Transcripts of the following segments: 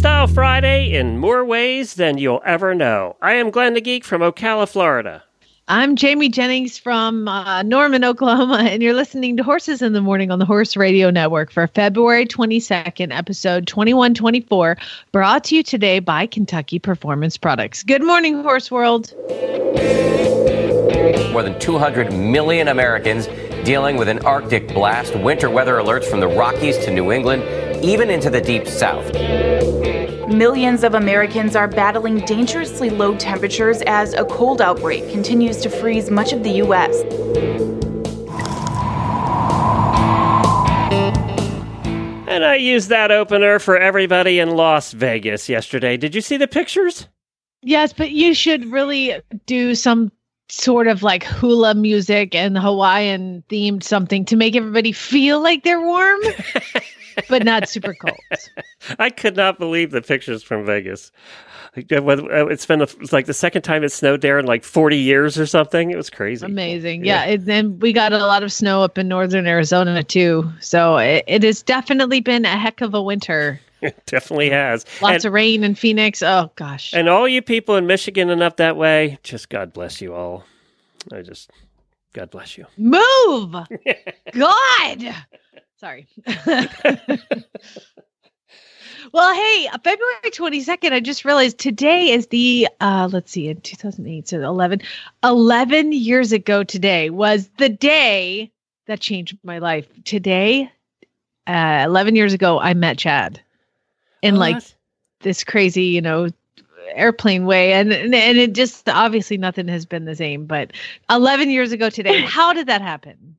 Freestyle Friday in more ways than you'll ever know. I am Glenn the Geek from Ocala, Florida. I'm Jamie Jennings from uh, Norman, Oklahoma, and you're listening to Horses in the Morning on the Horse Radio Network for February 22nd, episode 2124, brought to you today by Kentucky Performance Products. Good morning, Horse World. More than 200 million Americans dealing with an Arctic blast, winter weather alerts from the Rockies to New England, even into the deep south. Millions of Americans are battling dangerously low temperatures as a cold outbreak continues to freeze much of the U.S. And I used that opener for everybody in Las Vegas yesterday. Did you see the pictures? Yes, but you should really do some sort of like hula music and Hawaiian themed something to make everybody feel like they're warm, but not super cold. I could not believe the pictures from Vegas. Uh, uh, it's been a, it's like the second time it snowed there in like 40 years or something. It was crazy. Amazing. Yeah. And then we got a lot of snow up in northern Arizona too. So it, it has definitely been a heck of a winter. It definitely has. Lots and, of rain in Phoenix. Oh, gosh. And all you people in Michigan and up that way, just God bless you all. I just, God bless you. Move! God! Sorry. well, hey, February 22nd, I just realized today is the, uh, let's see, in 2008, so 11, 11 years ago today was the day that changed my life. Today, uh, 11 years ago, I met Chad in like this crazy, you know, airplane way and, and and it just obviously nothing has been the same but 11 years ago today how did that happen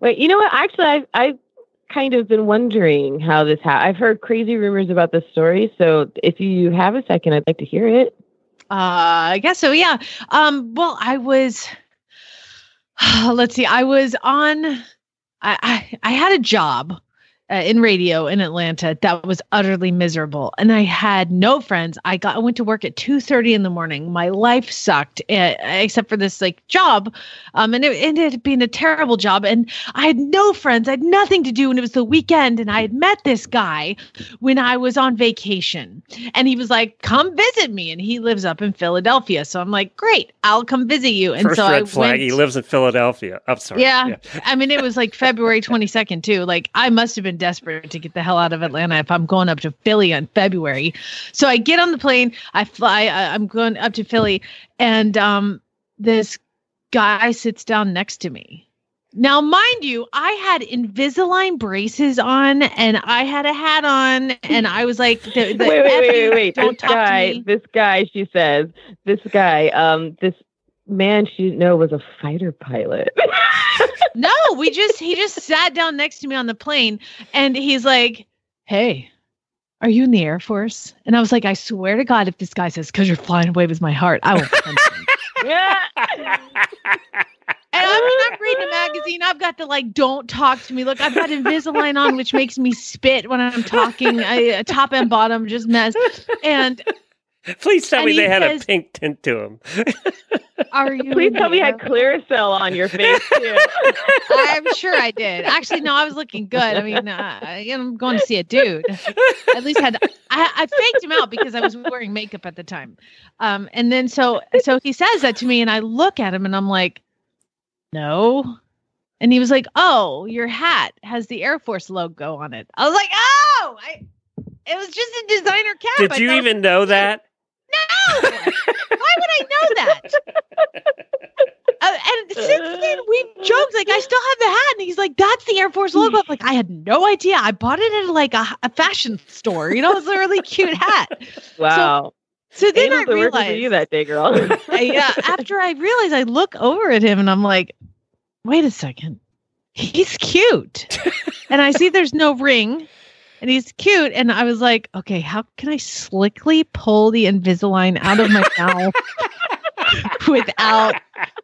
wait you know what? Actually i i kind of been wondering how this happened i've heard crazy rumors about this story so if you have a second i'd like to hear it. Uh i guess so yeah. Um well i was let's see i was on i i, I had a job uh, in radio in Atlanta that was utterly miserable and I had no friends. I got I went to work at 2:30 in the morning. My life sucked uh, except for this like job. Um and it ended up being a terrible job and I had no friends. I had nothing to do and it was the weekend and I had met this guy when I was on vacation. And he was like, "Come visit me." And he lives up in Philadelphia. So I'm like, "Great, I'll come visit you." And First so red I flag. went, He lives in Philadelphia. I'm sorry. yeah, yeah. I mean, it was like February 22nd, too. Like, I must have been desperate to get the hell out of Atlanta if I'm going up to Philly in February. So I get on the plane, I fly, I, I'm going up to Philly, and um, this guy sits down next to me. Now, mind you, I had Invisalign braces on and I had a hat on, and I was like, the, the wait, wait, wait, wait, wait. Don't This talk to guy, me. this guy, she says, this guy, um, this man she didn't know was a fighter pilot. No, we just he just sat down next to me on the plane and he's like, "Hey, are you in the Air Force?" And I was like, "I swear to God, if this guy says cuz you're flying away with my heart, I will punch him." yeah. And I mean, I'm reading a magazine. I've got the like, don't talk to me. Look, I've got Invisalign on, which makes me spit when I'm talking. I, top and bottom, just mess. And Please tell And me he they had a pink tint to them. are you? Please in tell me you had Clearasil on your face too. I'm sure I did. Actually, no, I was looking good. I mean, uh, I- I'm going to see a dude. At least had I, I faked him out because I was wearing makeup at the time. Um, and then so so he says that to me, and I look at him, and I'm like, no. And he was like, "Oh, your hat has the Air Force logo on it." I was like, "Oh, I." It was just a designer cap. Did I you even know that? No. Why would I know that? Uh, and since then, we've joked like I still have the hat, and he's like, "That's the Air Force logo." I'm like, I had no idea. I bought it at like a, a fashion store. You know, it's a really cute hat. Wow. So then I Angels working you realized, that day, girl. Yeah, after I realized, I look over at him, and I'm like, "Wait a second, he's cute." and I see there's no ring. And he's cute. And I was like, okay, how can I slickly pull the Invisalign out of my mouth without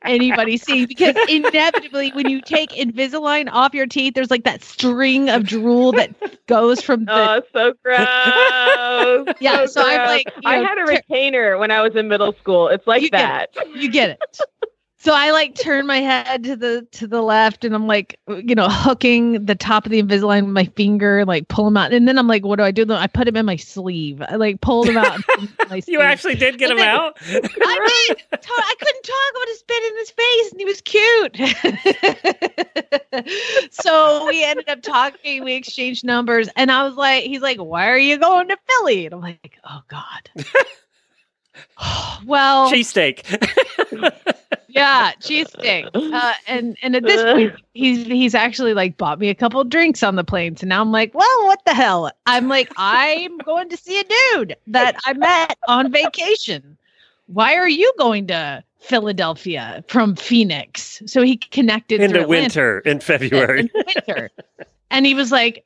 anybody seeing? Because inevitably, when you take Invisalign off your teeth, there's like that string of drool that goes from the. Oh, so gross. Yeah, so I'm like, you I know, had a retainer when I was in middle school. It's like You get that. you get it. So I like turn my head to the to the left, and I'm like, you know, hooking the top of the Invisalign with my finger, like pull him out, and then I'm like, what do I do? I put him in my sleeve. I like pulled him out. and put him in my You actually did get him then- out? I. To- I couldn't talk about his spit in his face, and he was cute. so we ended up talking. We exchanged numbers, and I was like, "He's like, why are you going to Philly?" And I'm like, "Oh God." well, Cheesesteak. yeah, cheesesteak. Uh, and and at this point, he's he's actually like bought me a couple drinks on the plane. So now I'm like, well, what the hell? I'm like, I'm going to see a dude that I met on vacation. Why are you going to Philadelphia from Phoenix? So he connected in the Atlanta winter in in February. winter. And he was like,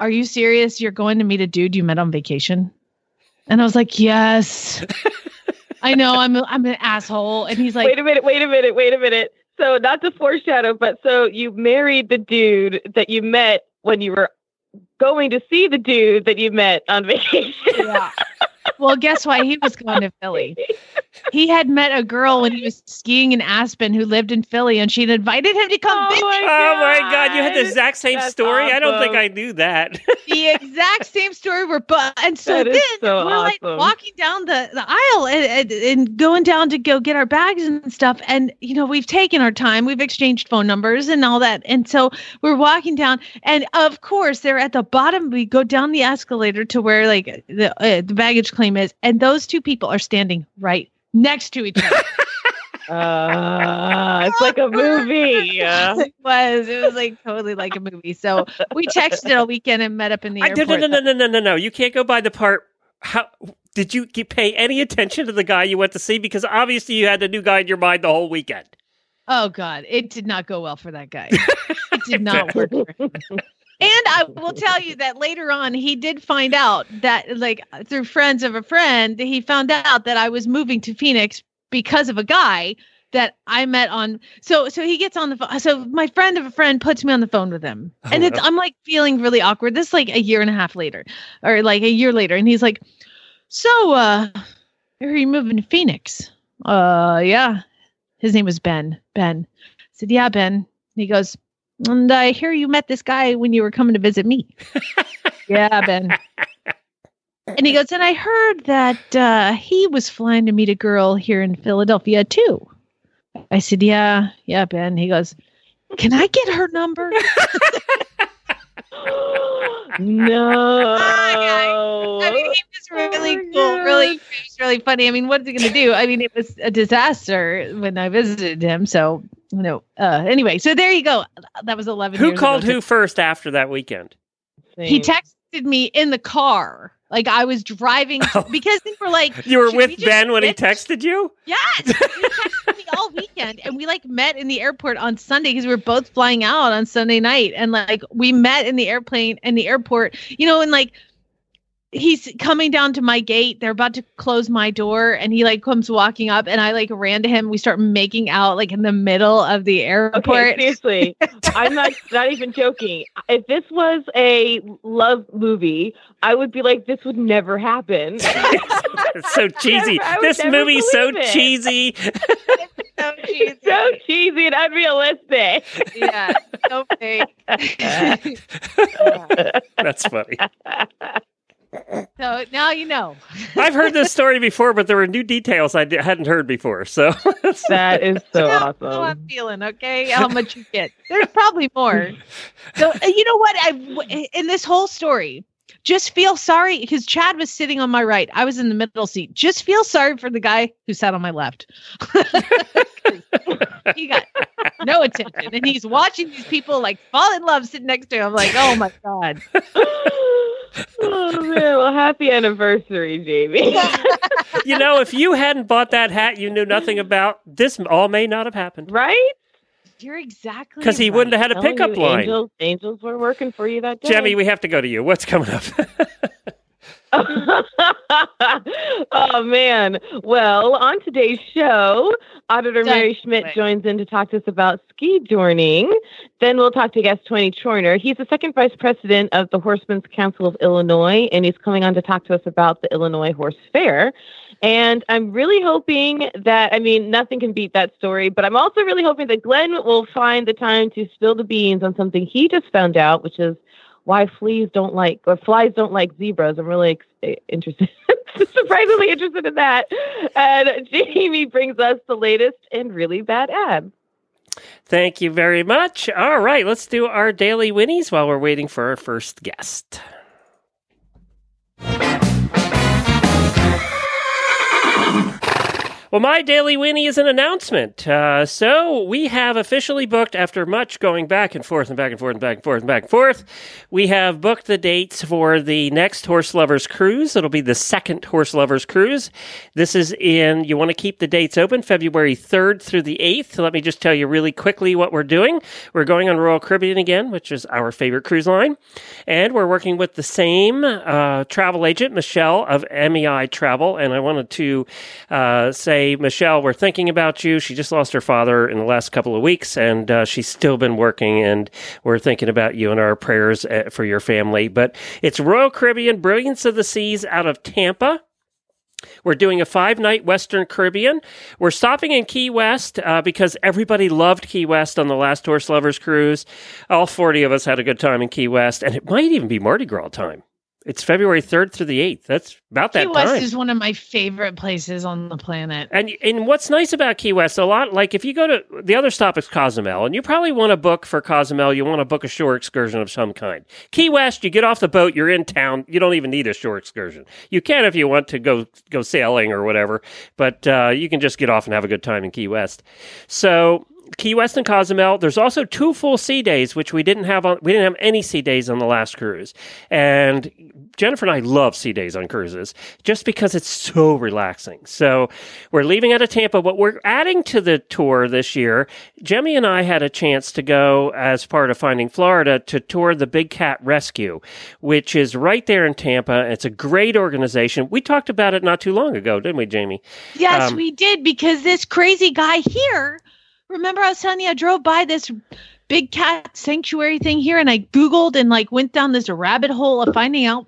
Are you serious? You're going to meet a dude you met on vacation? And I was like, Yes. I know I'm a, I'm an asshole. And he's like, wait a minute, wait a minute, wait a minute. So not to foreshadow, but so you married the dude that you met when you were going to see the dude that you met on vacation. Yeah. Well, guess why he was going to Philly? He had met a girl when he was skiing in Aspen who lived in Philly, and she'd invited him to come Oh visit. my Oh my god, you had the exact same That's story? I don't think. I knew that. the exact same story We were but and so then so we're like walking down the, the aisle and, and, and going down to go get our bags and stuff and you know we've taken our time we've exchanged phone numbers and all that and so we're walking down and of course they're at the bottom we go down the escalator to where like the, uh, the baggage claim is and those two people are standing right next to each other Uh, it's like a movie. it was it was like totally like a movie so we texted all weekend and met up in the I, airport no, no, no, no, no, no, no. You can't go by the part. How did you pay any attention to the guy you went to see? Because obviously you had the new guy in your mind the whole weekend. Oh God, it did not go well for that guy. It did not work for him. And I will tell you that later on, he did find out that, like, through friends of a friend, he found out that I was moving to Phoenix because of a guy that I met on. So, so he gets on the phone. So my friend of a friend puts me on the phone with him, Oh, and it's wow. I'm like feeling really awkward. This is like a year and a half later, or like a year later, and he's like, "So, uh, are you moving to Phoenix?" Uh, yeah. His name was Ben. Ben. I said, Yeah, Ben. He goes, And I hear you met this guy when you were coming to visit me. yeah, Ben. And he goes, And I heard that uh, he was flying to meet a girl here in Philadelphia too. I said, Yeah, yeah, Ben. He goes, Can I get her number? no. I mean, he was really Oh cool, God. really, was really funny. I mean, what's he going to do? I mean, it was a disaster when I visited him. So, you know, uh, anyway, so there you go. That was 11 Who years called ago. who first after that weekend? He texted me in the car. Like I was driving Oh. because they were like, You were "Should we with Ben when he texted you? Yes, he texted me all weekend, and we like met in the airport on Sunday because we were both flying out on Sunday night, and like we met in the airplane in the airport, you know, and like he's coming down to my gate. They're about to close my door, and he like comes walking up, and I like ran to him. We start making out like in the middle of the airport. Okay, seriously, I'm not not even joking. If this was a love movie, I would be like, this would never happen. It's so cheesy. I this never movie's so it. cheesy. so cheesy. so cheesy and unrealistic. yeah, so fake. That's funny. So now you know. I've heard this story before, but there were new details I hadn't heard before. So That is so How- How awesome. I'm feeling, okay? How much you get? There's probably more. So uh, you know what? I w- in this whole story, just feel sorry because Chad was sitting on my right. I was in the middle seat. Just feel sorry for the guy who sat on my left. he got no attention, and he's watching these people like fall in love sitting next to him. Like, oh my god. Oh man! Well, happy anniversary, Jamie. you know, if you hadn't bought that hat you knew nothing about, this all may not have happened. right? You're exactly because he right. wouldn't have had a pickup you, line. Angels, angels were working for you that day. Jemmy, we have to go to you. What's coming up? oh man. Well, on today's show, Auditor Done. Mary Schmidt Wait. joins in to talk to us about skijoring. Then we'll talk to guest Tony Troiner. He's the second vice president of the Horsemen's Council of Illinois, and he's coming on to talk to us about the Illinois Horse Fair. And I'm really hoping that, I mean, nothing can beat that story, but I'm also really hoping that Glenn will find the time to spill the beans on something he just found out, which is why fleas don't like, or flies don't like zebras. I'm really ex- eh, interested, surprisingly interested in that. And Jamie brings us the latest and really bad ad. Thank you very much. All right, let's do our daily winnies while we're waiting for our first guest. Well, my daily Winnie is an announcement. Uh, so we have officially booked, after much going back and forth and back and forth and back and forth and back and forth, we have booked the dates for the next Horse Lovers Cruise. It'll be the second Horse Lovers Cruise. This is in, you want to keep the dates open, February 3rd through the 8th. So Let me just tell you really quickly what we're doing. We're going on Royal Caribbean again, which is our favorite cruise line. And we're working with the same uh, travel agent, Michelle of MEI Travel. And I wanted to uh, say, Michelle, we're thinking about you. She just lost her father in the last couple of weeks, and uh, she's still been working. And we're thinking about you and our prayers uh, for your family. But it's Royal Caribbean Brilliance of the Seas out of Tampa. We're doing a five night Western Caribbean. We're stopping in Key West uh, because everybody loved Key West on the last Horse Lovers cruise. All 40 of us had a good time in Key West, and it might even be Mardi Gras time. It's February 3rd through the 8th. That's about that Key West time. is one of my favorite places on the planet. And and what's nice about Key West, a lot like if you go to the other stop is Cozumel, and you probably want to book for Cozumel, you want to book a shore excursion of some kind. Key West, you get off the boat, you're in town, you don't even need a shore excursion. You can if you want to go go sailing or whatever, but uh, you can just get off and have a good time in Key West. So. Key West and Cozumel. There's also two full sea days, which we didn't have on. We didn't have any sea days on the last cruise, and Jennifer and I love sea days on cruises just because it's so relaxing. So we're leaving out of Tampa, but we're adding to the tour this year. Jemmy and I had a chance to go as part of Finding Florida to tour the Big Cat Rescue, which is right there in Tampa. It's a great organization. We talked about it not too long ago, didn't we, Jamie? Yes, Um, we did because this crazy guy here. Remember, I was telling you I drove by this big cat sanctuary thing here, and I googled and like went down this rabbit hole of finding out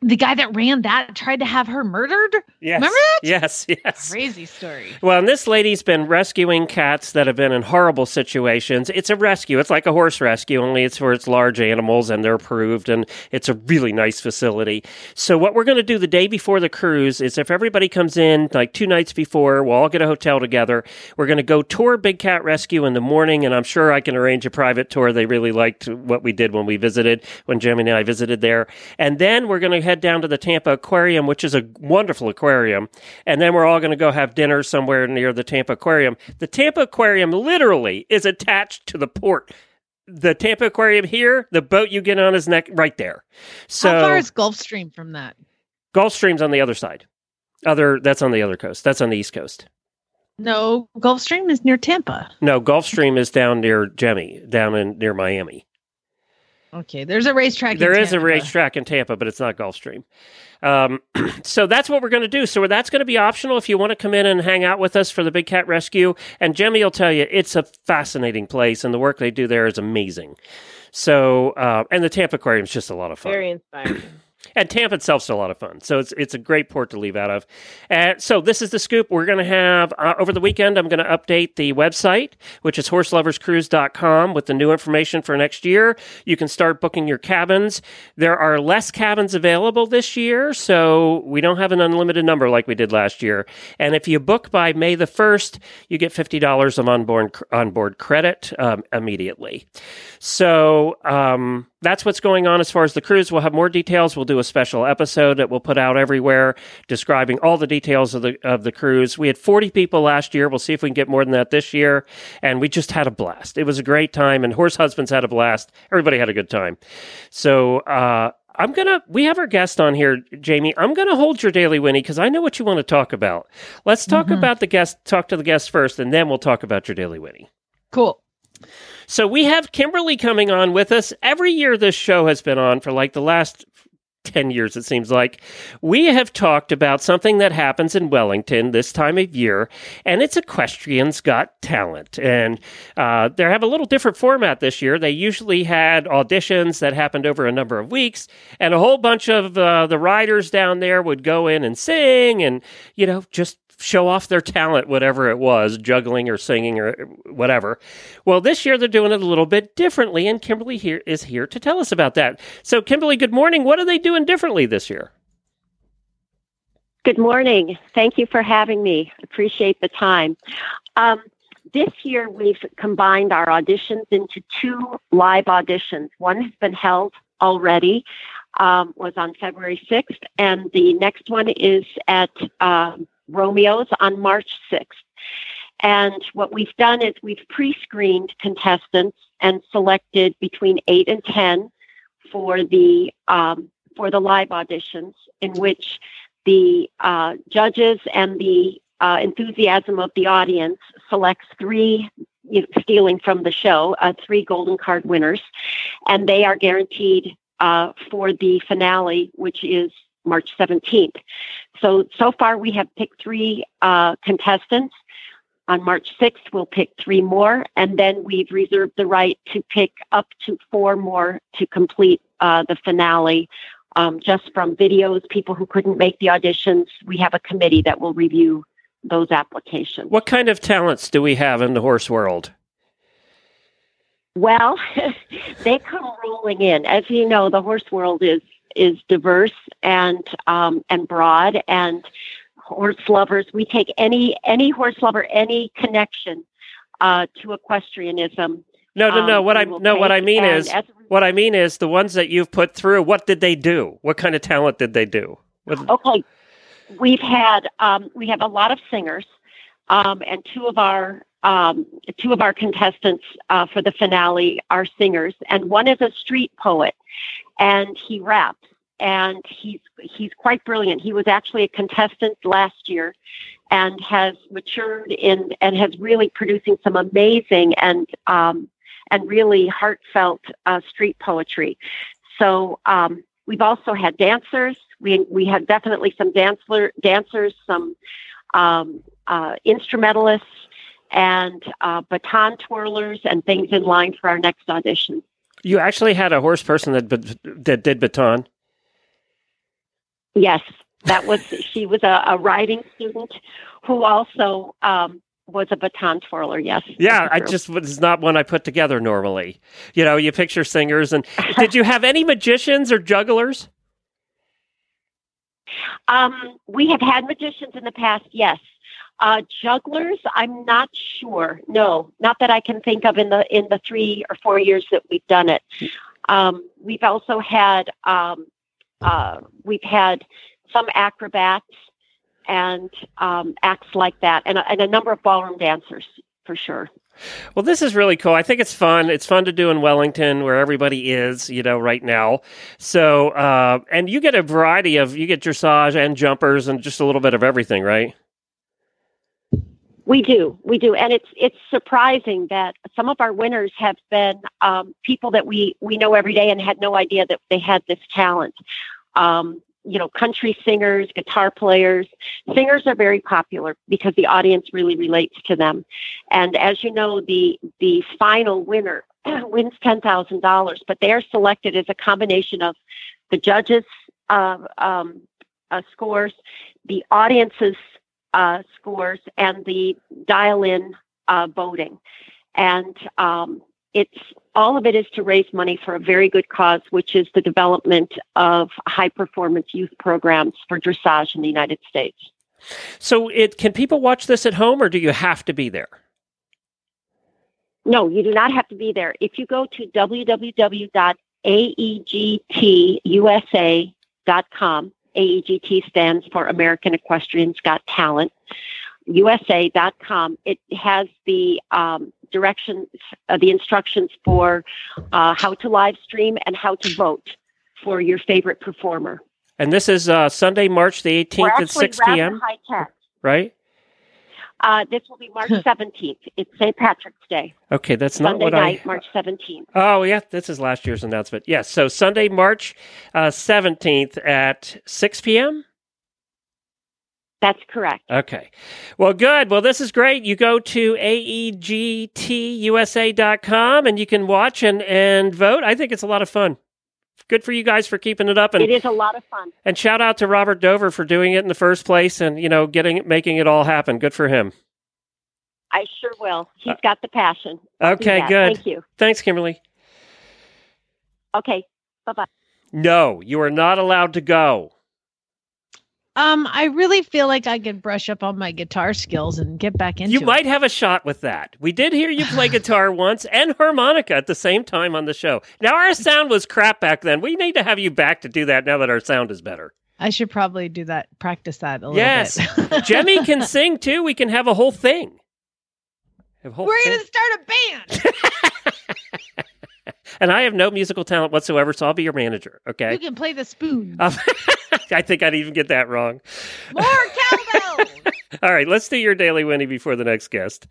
the guy that ran that tried to have her murdered. Yes. Remember that? Yes, yes. Crazy story. Well, and this lady's been rescuing cats that have been in horrible situations. It's a rescue. It's like a horse rescue, only it's for its large animals and they're approved and it's a really nice facility. So what we're going to do the day before the cruise is if everybody comes in like two nights before, we'll all get a hotel together. We're going to go tour Big Cat Rescue in the morning and I'm sure I can arrange a private tour. They really liked what we did when we visited, when Jimmy and I visited there. And then we're going to head down to the Tampa Aquarium, which is a wonderful aquarium. And then we're all going to go have dinner somewhere near the Tampa Aquarium. The Tampa Aquarium literally is attached to the port. The Tampa Aquarium here, the boat you get on is neck right there. So How far is Gulfstream from that? Gulfstream's on the other side. Other that's on the other coast. That's on the east coast. No, Gulfstream is near Tampa. No, Gulfstream is down near Jemmy, down in near Miami. Okay, there's a racetrack. in There is a racetrack in Tampa, but it's not Gulfstream. Um, so that's what we're going to do. So that's going to be optional if you want to come in and hang out with us for the Big Cat Rescue. And Jemmy will tell you it's a fascinating place, and the work they do there is amazing. So, uh, and the Tampa Aquarium is just a lot of fun. Very inspiring. And Tampa itself's a lot of fun. So it's it's a great port to leave out of. Uh, so this is the scoop. We're going to have, uh, over the weekend, I'm going to update the website, which is horseloverscruise.com with the new information for next year. You can start booking your cabins. There are less cabins available this year, so we don't have an unlimited number like we did last year. And if you book by May the 1st, you get $50 of onboard, onboard credit um, immediately. So um, that's what's going on as far as the cruise. We'll have more details. We'll do a special episode that we'll put out everywhere describing all the details of the of the cruise. We had 40 people last year. We'll see if we can get more than that this year. And we just had a blast. It was a great time, and Horse Husbands had a blast. Everybody had a good time. So uh, I'm gonna. We have our guest on here, Jamie. I'm gonna hold your daily Winnie because I know what you want to talk about. Let's talk Mhm. about the guest. Talk to the guest first, and then we'll talk about your daily Winnie. Cool. So we have Kimberly coming on with us. Every year this show has been on for like the last 10 years, it seems like, we have talked about something that happens in Wellington this time of year, and it's Equestrians Got Talent. And uh, they have a little different format this year. They usually had auditions that happened over a number of weeks, and a whole bunch of uh, the riders down there would go in and sing and, you know, just show off their talent, whatever it was, juggling or singing or whatever. Well, this year they're doing it a little bit differently, and Kimberly here is here to tell us about that. So, Kimberly, good morning. What are they doing differently this year? Good morning. Thank you for having me. Appreciate the time. Um, this year, we've combined our auditions into two live auditions. One has been held already, um, was on February 6th, and the next one is at um, Romeo's on March 6th. And what we've done is we've pre screened contestants and selected between 8 and 10 for the, um, for the live auditions, in which the uh, judges and the uh, enthusiasm of the audience selects three you know, stealing from the show, uh, three golden card winners, and they are guaranteed uh, for the finale, which is March 17th. So, so far we have picked three uh, contestants. On March 6th, we'll pick three more, and then we've reserved the right to pick up to four more to complete uh, the finale um, just from videos, people who couldn't make the auditions. We have a committee that will review those applications. What kind of talents do we have in the horse world? Well, they come rolling in. As you know, the horse world is is diverse and um, and broad and horse lovers. We take any any horse lover, any connection uh, to equestrianism. No, no, no. Um, what I no, what I mean is what I mean is the ones that you've put through. What did they do? What kind of talent did they do? What, okay, we've had um, we have a lot of singers, um, and two of our um, two of our contestants uh, for the finale are singers, and one is a street poet, and he raps, and he's he's quite brilliant. He was actually a contestant last year, and has matured in and has really producing some amazing and um, and really heartfelt uh, street poetry. So um, we've also had dancers. We we had definitely some dancer dancers, some um, uh, instrumentalists and uh, baton twirlers and things in line for our next audition. You actually had a horse person that that did baton. Yes, that was she was a, a riding student who also um, was a baton twirler. Yes. Yeah, I just was not one I put together normally. You know, you picture singers, and did you have any magicians or jugglers? Um, we have had magicians in the past. Yes, uh, jugglers, I'm not sure. No, not that I can think of in the in the three or four years that we've done it. Um, we've also had um, uh, we've had some acrobats and um, acts like that, and a, and a number of ballroom dancers for sure. Well, this is really cool. I think it's fun. It's fun to do in Wellington, where everybody is, you know, right now. So, uh, and you get a variety of you get dressage and jumpers and just a little bit of everything, right? We do, we do, and it's it's surprising that some of our winners have been um, people that we we know every day and had no idea that they had this talent. Um, you know, country singers, guitar players. Singers are very popular because the audience really relates to them. And as you know, the the final winner wins ten thousand dollars, but they are selected as a combination of the judges' uh, um, uh, scores, the audience's uh, scores and the dial in uh, voting. And um, it's all of it is to raise money for a very good cause, which is the development of high performance youth programs for dressage in the United States. So, it can people watch this at home, or do you have to be there? No, you do not have to be there. If you go to www.aegtusa.com, AEGT stands for American Equestrians Got Talent. USA.com. It has the um, directions, uh, the instructions for uh, how to live stream and how to vote for your favorite performer. And this is uh, Sunday, March the 18th at 6 p.m. High tech. Right? Uh, this will be March 17th. It's St. Patrick's Day. Okay, that's not Sunday what night, I. March 17th. Oh yeah, this is last year's announcement. Yes, so Sunday, March uh, seventeenth at six p.m. That's correct. Okay. Well, good. Well, this is great. You go to E aegtusa.com and you can watch and, and vote. I think it's a lot of fun. Good for you guys for keeping it up and It is a lot of fun. and shout out to Robert Dover for doing it in the first place and you know getting making it all happen. Good for him. I sure will. He's uh, got the passion. Okay, good. Thank you. Thanks, Kimberly. Okay. Bye bye. No, you are not allowed to go. Um, I really feel like I could brush up on my guitar skills and get back into You it. might have a shot with that. We did hear you play guitar once and harmonica at the same time on the show. Now our sound was crap back then. We need to have you back to do that now that our sound is better. I should probably do that, practice that a little Yes. bit. Jemmy can sing too. We can have a whole thing. A whole We're thing. to start a band. And I have no musical talent whatsoever, so I'll be your manager. Okay. You can play the spoon. Um, I think I'd even get that wrong. More cowbell. All right, let's do your daily Winnie before the next guest.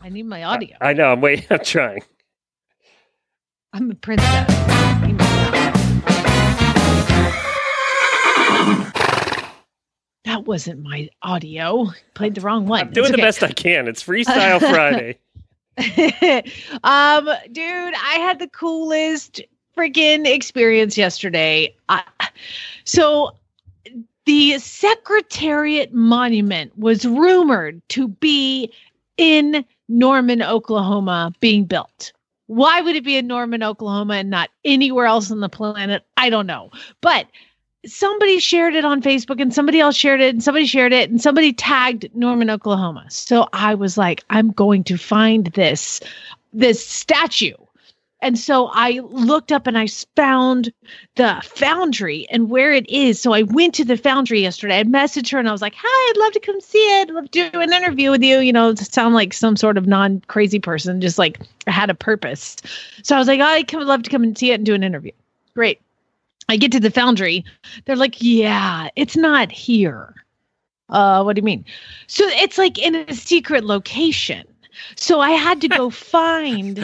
I need my audio. I know. I'm waiting. I'm trying. I'm a princess. That. Wasn't my audio. Played the wrong one. I'm doing It's the best I can. It's Freestyle Friday. um, dude, I had the coolest freaking experience yesterday. So the Secretariat Monument was rumored to be in Norman, Oklahoma, being built. Why would it be in Norman, Oklahoma, and not anywhere else on the planet? I don't know. But somebody shared it on Facebook and somebody else shared it and somebody shared it and somebody tagged Norman, Oklahoma. So I was like, I'm going to find this this statue. And so I looked up and I found the foundry and where it is. So I went to the foundry yesterday. I messaged her and I was like, Hi, I'd love to come see it. I'd love to do an interview with you, you know, to sound like some sort of non crazy person, just like had a purpose. So I was like, I would love to come and see it and do an interview. Great. I get to the foundry. They're like, yeah, it's not here. Uh, what do you mean? So it's like in a secret location. So I had to go find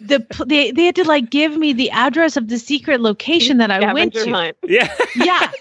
the they they had to like give me the address of the secret location that I went to. hunt. Yeah. Yeah.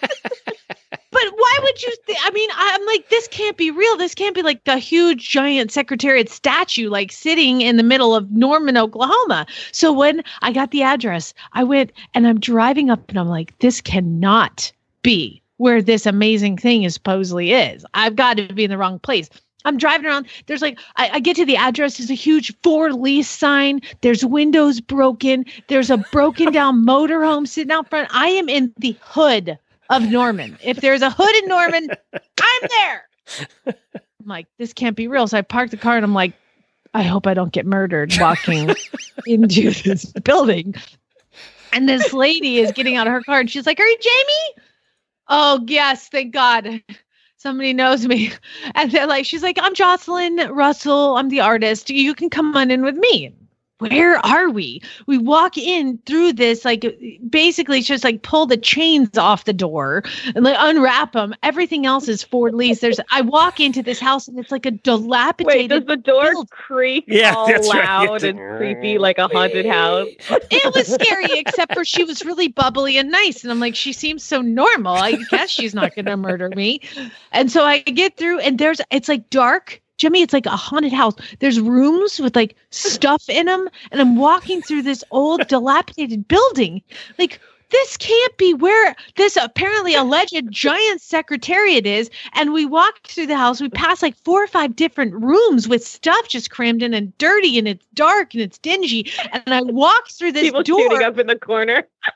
but why would you th- I mean, I'm like this can't be real. This can't be like the huge giant secretariat statue like sitting in the middle of Norman, Oklahoma. So when I got the address, I went and I'm driving up and I'm like this cannot be where this amazing thing is supposedly is. I've got to be in the wrong place. I'm driving around. There's like, I, I get to the address. There's a huge for lease sign. There's windows broken. There's a broken down motorhome sitting out front. I am in the hood of Norman. If there's a hood in Norman, I'm there. I'm like, this can't be real. So I parked the car and I'm like, I hope I don't get murdered walking into this building. And this lady is getting out of her car and she's like, Are you Jamie? Oh, yes, thank God. Somebody knows me. And they're like, she's like, I'm Jocelyn Russell. I'm the artist. You can come on in with me. Where are we? We walk in through this, like basically it's just like pull the chains off the door and like unwrap them. Everything else is for lease. There's I walk into this house and it's like a dilapidated. Wait, dilapidated does the door build. creak Yeah, all that's right. loud and creepy like a haunted house? it was scary, except for she was really bubbly and nice. And I'm like, she seems so normal. I guess she's not going to murder me. And so I get through, and there's, it's like dark. Jimmy, it's like a haunted house. There's rooms with like stuff in them. And I'm walking through this old, dilapidated building. Like, this can't be where this apparently alleged giant secretariat is. And we walk through the house. We pass like four or five different rooms with stuff just crammed in and dirty and it's dark and it's dingy. And I walk through this People door. shooting up in the corner.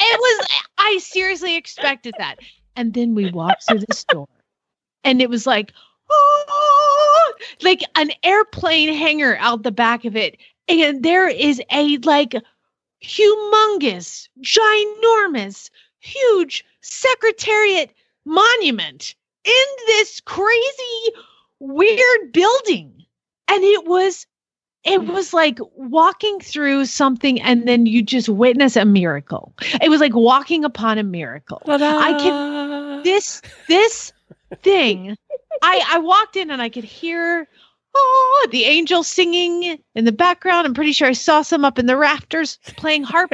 It was, I seriously expected that. And then we walked through this door and it was like, "Oh," like an airplane hangar out the back of it. And there is a like humongous, ginormous, huge secretariat monument in this crazy, weird building. And it was it was like walking through something and then you just witness a miracle. It was like walking upon a miracle. I can this this thing. I I walked in and I could hear oh the angel singing in the background. I'm pretty sure I saw some up in the rafters playing harp.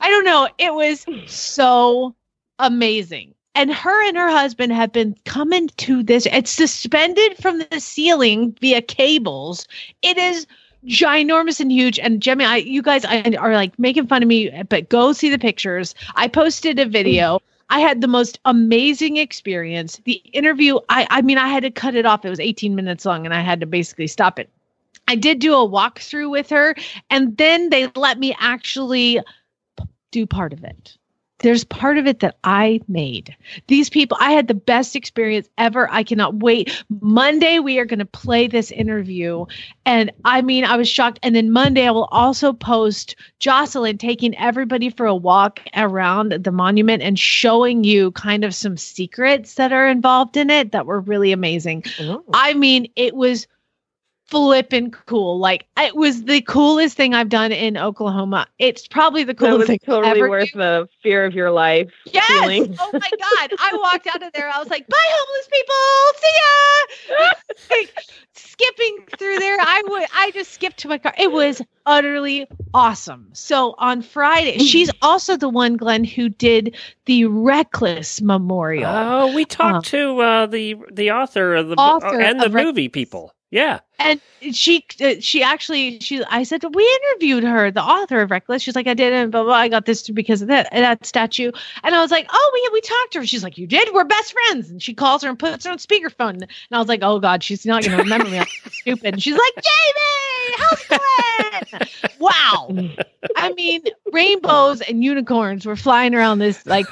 I don't know. It was so amazing. And her and her husband have been coming to this. It's suspended from the ceiling via cables. It is ginormous and huge. And Jimmy, I, you guys I, are like making fun of me, but go see the pictures. I posted a video. I had the most amazing experience. The interview, I, I mean, I had to cut it off. It was 18 minutes long, and I had to basically stop it. I did do a walkthrough with her, and then they let me actually do part of it there's part of it that I made. These people, I had the best experience ever. I cannot wait. Monday, we are going to play this interview. And I mean, I was shocked. And then Monday, I will also post Jocelyn taking everybody for a walk around the monument and showing you kind of some secrets that are involved in it that were really amazing. Ooh. I mean, it was flippin' cool. Like it was the coolest thing I've done in Oklahoma. It's probably the coolest thing totally ever. worth the fear of your life. Yes. Feeling. Oh my god! I walked out of there. I was like, "Bye, homeless people. See ya." like, skipping through there, I would. I just skipped to my car. It was utterly awesome. So on Friday, she's also the one, Glenn, who did the Reckless Memorial. Oh, we talked um, to uh, the the author of the author and the movie people. Yeah. And she uh, she actually she I said we interviewed her, the author of Reckless. She's like I didn't, blah. I got this because of that that statue. And I was like, oh, we we talked to her. She's like, you did. We're best friends. And she calls her and puts her on speakerphone. And I was like, oh god, she's not gonna remember me. I'm stupid. And she's like, Jamie, how's it going? wow. I mean, rainbows and unicorns were flying around this like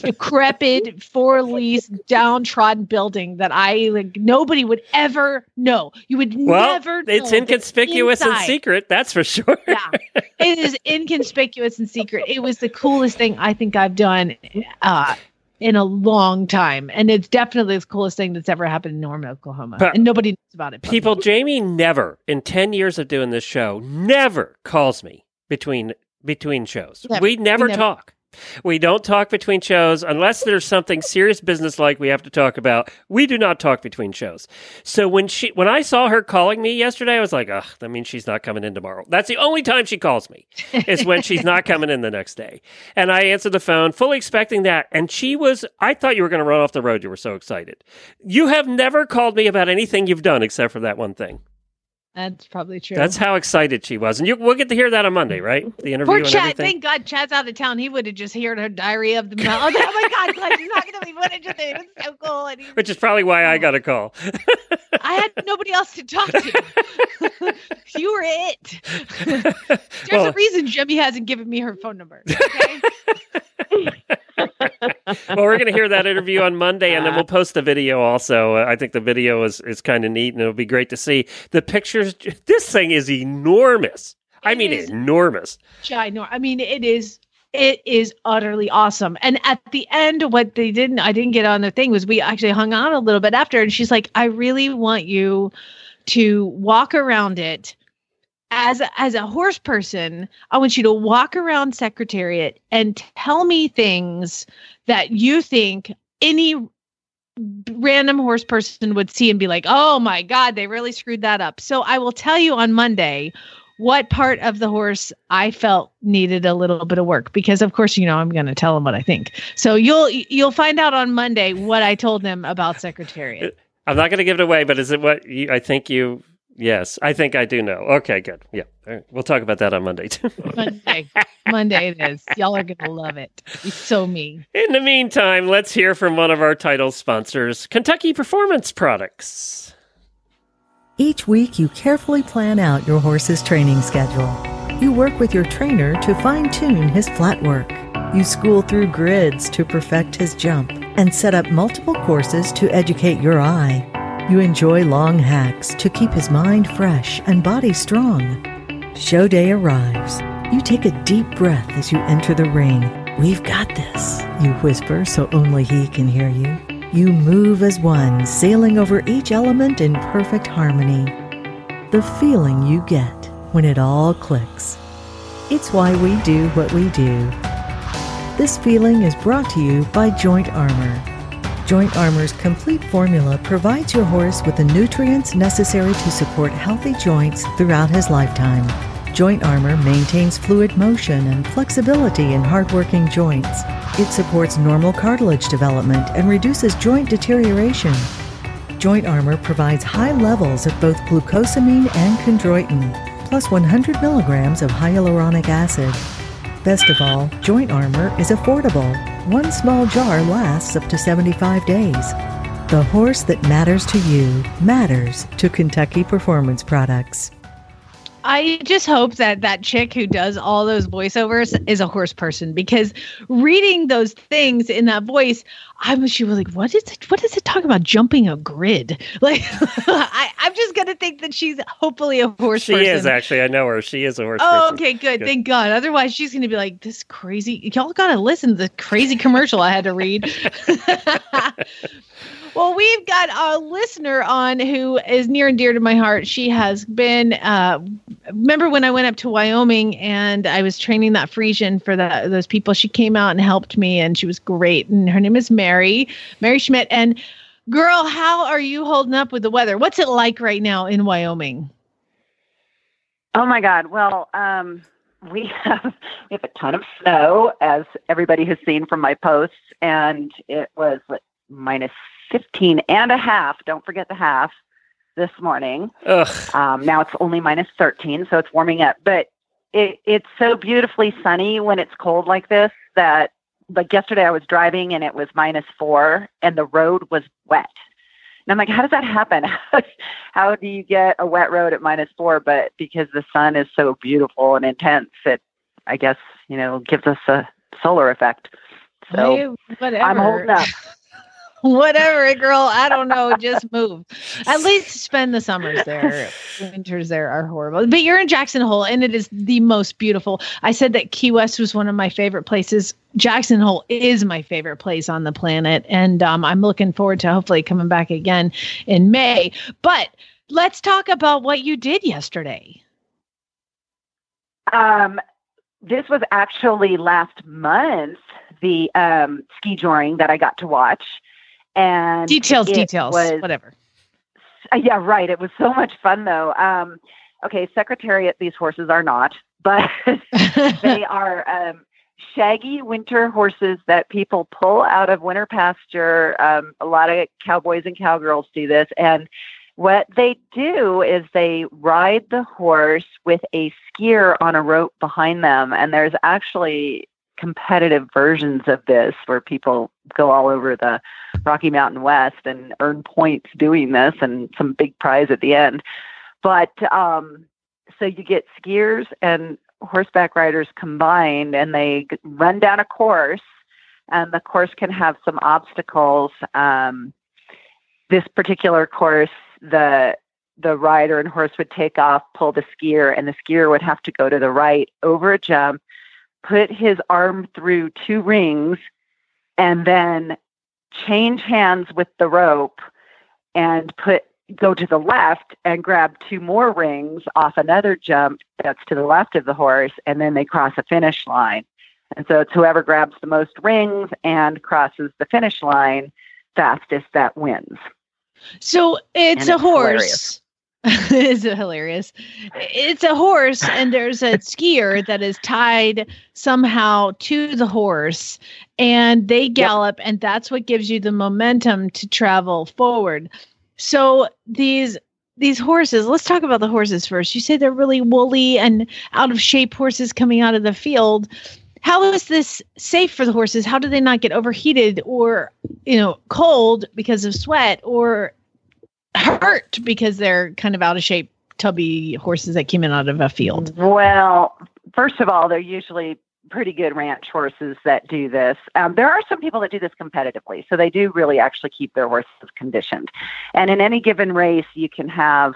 decrepit, for lease, downtrodden building that I like nobody would ever know. You would well, never. It's inconspicuous and secret. That's for sure. yeah, it is inconspicuous and secret. It was the coolest thing I think I've done. Uh, in a long time. And it's definitely the coolest thing that's ever happened in Norman, Oklahoma. But and nobody knows about it. People, Jamie never, in 10 years of doing this show, never calls me between between shows. Never. We never, we never talk. We don't talk between shows unless there's something serious business like we have to talk about. We do not talk between shows. So when she when I saw her calling me yesterday, I was like, "Ugh, that means she's not coming in tomorrow." That's the only time she calls me. is when she's not coming in the next day. And I answered the phone fully expecting that, and she was I thought you were going to run off the road. You were so excited. You have never called me about anything you've done except for that one thing. That's probably true. That's how excited she was, and you, we'll get to hear that on Monday, right? The interview. Poor Chad. Thank God Chad's out of town. He would have just heard her diary of the mountain. oh my God, Glenn, she's not going to be footage of it. It's so cool. And Which is probably why I got a call. I had nobody else to talk to. you were it. There's well, a reason Jimmy hasn't given me her phone number. Okay. well, we're going to hear that interview on Monday, and then we'll post the video also. I think the video is, is kind of neat, and it'll be great to see. The pictures, this thing is enormous. It I mean, enormous. Ginormous. I mean, it is it is utterly awesome. And at the end, what they didn't, I didn't get on the thing was we actually hung on a little bit after, and she's like, I really want you to walk around it as a, as a horse person, I want you to walk around Secretariat and tell me things that you think any random horse person would see and be like, "Oh my god, they really screwed that up." So I will tell you on Monday what part of the horse I felt needed a little bit of work because of course you know I'm going to tell them what I think. So you'll you'll find out on Monday what I told them about Secretariat. I'm not going to give it away, but is it what you, I think you Yes, I think I do know. Okay, good. Yeah, right. we'll talk about that on Monday too. Monday, Monday it is. Y'all are gonna love it. It's so me. In the meantime, let's hear from one of our title sponsors, Kentucky Performance Products. Each week, you carefully plan out your horse's training schedule. You work with your trainer to fine tune his flat work. You school through grids to perfect his jump and set up multiple courses to educate your eye. You enjoy long hacks to keep his mind fresh and body strong. Show day arrives. You take a deep breath as you enter the ring. We've got this, you whisper so only he can hear you. You move as one, sailing over each element in perfect harmony. The feeling you get when it all clicks. It's why we do what we do. This feeling is brought to you by Joint Armor Joint Armor's complete formula provides your horse with the nutrients necessary to support healthy joints throughout his lifetime. Joint Armor maintains fluid motion and flexibility in hardworking joints. It supports normal cartilage development and reduces joint deterioration. Joint Armor provides high levels of both glucosamine and chondroitin, plus 100 milligrams of hyaluronic acid. Best of all, Joint Armor is affordable. One small jar lasts up to 75 days. The horse that matters to you matters to Kentucky Performance Products. I just hope that that chick who does all those voiceovers is a horse person because reading those things in that voice, I was she was like, what is it? What does it talk about jumping a grid? Like, I, I'm just gonna think that she's hopefully a horse. She person. is actually. I know her. She is a horse. Oh, person. okay, good. Good. Thank God. Otherwise, she's going to be like this crazy. Y'all got to listen to the crazy commercial I had to read. well, we've got a listener on who is near and dear to my heart. She has been. Uh, remember when I went up to Wyoming and I was training that Friesian for those people? She came out and helped me, and she was great. And her name is Mary, Mary Schmidt. And girl, how are you holding up with the weather? What's it like right now in Wyoming? Oh my God. Well, um, we have we have a ton of snow, as everybody has seen from my posts, and it was minus 15 and a half. Don't forget the half this morning. Um, now it's only minus 13, so it's warming up. But it, it's so beautifully sunny when it's cold like this that, like yesterday, I was driving and it was minus four, and the road was wet. And I'm like, how does that happen? how do you get a wet road at minus four? But because the sun is so beautiful and intense, it, I guess, you know, gives us a solar effect. So Hey. I'm holding up. Whatever, girl. I don't know. Just move. At least spend the summers there. Winters there are horrible. But you're in Jackson Hole, and it is the most beautiful. I said that Key West was one of my favorite places. Jackson Hole is my favorite place on the planet, and um, I'm looking forward to hopefully coming back again in May. But let's talk about what you did yesterday. Um, this was actually last month, the um, skijoring that I got to watch. And Details, details, was- whatever. Uh, yeah, right. It was so much fun, though. Um, okay, Secretariat, these horses are not, but they are um, shaggy winter horses that people pull out of winter pasture. Um, a lot of cowboys and cowgirls do this. And what they do is they ride the horse with a skier on a rope behind them. And there's actually competitive versions of this where people go all over the Rocky Mountain West and earn points doing this and some big prize at the end. But um, so you get skiers and horseback riders combined and they run down a course and the course can have some obstacles. Um, this particular course, the the rider and horse would take off, pull the skier, and the skier would have to go to the right over a jump, put his arm through two rings, and then change hands with the rope and put go to the left and grab two more rings off another jump that's to the left of the horse and then they cross a finish line. And so it's whoever grabs the most rings and crosses the finish line fastest that wins. So it's And a it's horse. it's hilarious. It's a horse, and there's a skier that is tied somehow to the horse, and they gallop, and that's what gives you the momentum to travel forward. So these these horses, let's talk about the horses first. You say they're really woolly and out of shape horses coming out of the field. How is this safe for the horses? How do they not get overheated or, you know, cold because of sweat or hurt because they're kind of out of shape, tubby horses that came in out of a field. Well, first of all, they're usually pretty good ranch horses that do this. Um, there are some people that do this competitively, so they do really actually keep their horses conditioned. And in any given race, you can have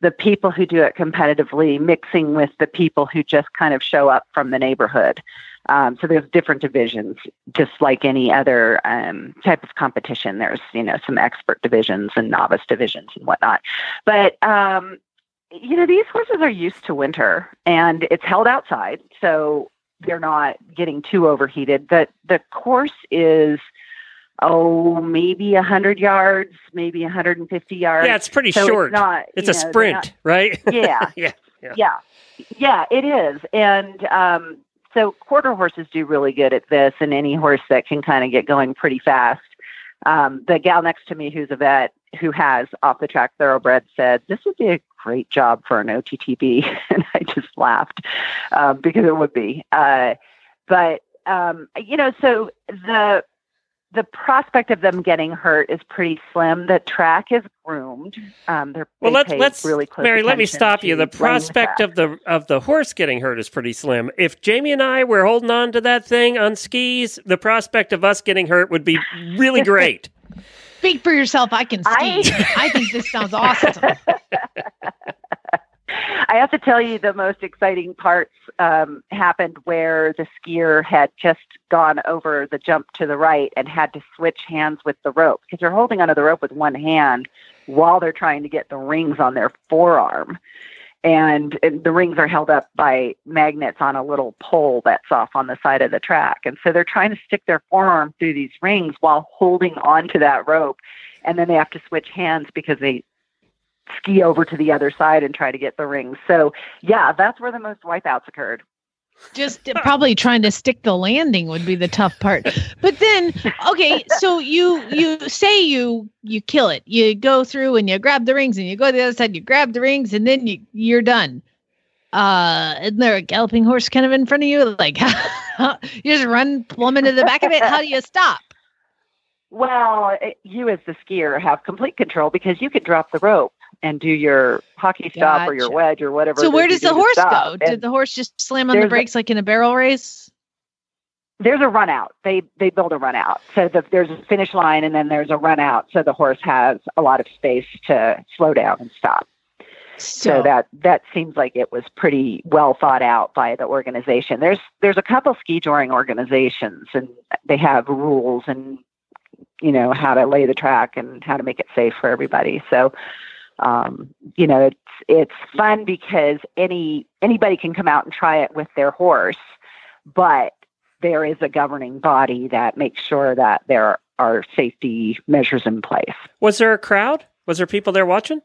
the people who do it competitively mixing with the people who just kind of show up from the neighborhood. Um, so there's different divisions, just like any other um, type of competition. There's you know some expert divisions and novice divisions and whatnot. But um, you know these horses are used to winter, and it's held outside, so they're not getting too overheated. The the course is oh, maybe 100 yards, maybe 150 yards. Yeah, it's pretty So short. not, It's a know, sprint, not- right? Yeah. yeah. Yeah. yeah. Yeah, it is. And um, so quarter horses do really good at this, and any horse that can kind of get going pretty fast. Um, the gal next to me, who's a vet, who has off the track thoroughbred, said this would be a great job for an OTTB, and I just laughed um, because it would be. Uh, but um, you know, so the the prospect of them getting hurt is pretty slim. The track is groomed. Um, they're Well, they let's let's really close Mary. Let me stop you. The prospect track. of the of the horse getting hurt is pretty slim. If Jamie and I were holding on to that thing on skis, the prospect of us getting hurt would be really great. Speak for yourself. I can ski. I- I, think this sounds awesome. I have to tell you, the most exciting parts um, happened where the skier had just gone over the jump to the right and had to switch hands with the rope because they're holding onto the rope with one hand while they're trying to get the rings on their forearm. And, and the rings are held up by magnets on a little pole that's off on the side of the track. And so they're trying to stick their forearm through these rings while holding onto that rope. And then they have to switch hands because they ski over to the other side and try to get the rings. So yeah, that's where the most wipeouts occurred. Just probably trying to stick the landing would be the tough part. But then, okay, so you you say you you kill it. You go through and you grab the rings, and you go to the other side. You grab the rings, and then you you're done. Uh, isn't there a galloping horse kind of in front of you? Like you just run plumb into the back of it. How do you stop? Well, you as the skier have complete control because you can drop the rope and do your hockey stop or your wedge or whatever. So where does the do horse go? Did And the horse just slam on the there's a- brakes like in a barrel race? there's a run out. They they build a run out. So the, there's a finish line and then there's a run out. So the horse has a lot of space to slow down and stop. so that that seems like it was pretty well thought out by the organization. There's there's a couple skijoring organizations and they have rules and you know how to lay the track and how to make it safe for everybody. So um, you know it's it's fun because any anybody can come out and try it with their horse, but there is a governing body that makes sure that there are safety measures in place. Was there a crowd? Was there people there watching?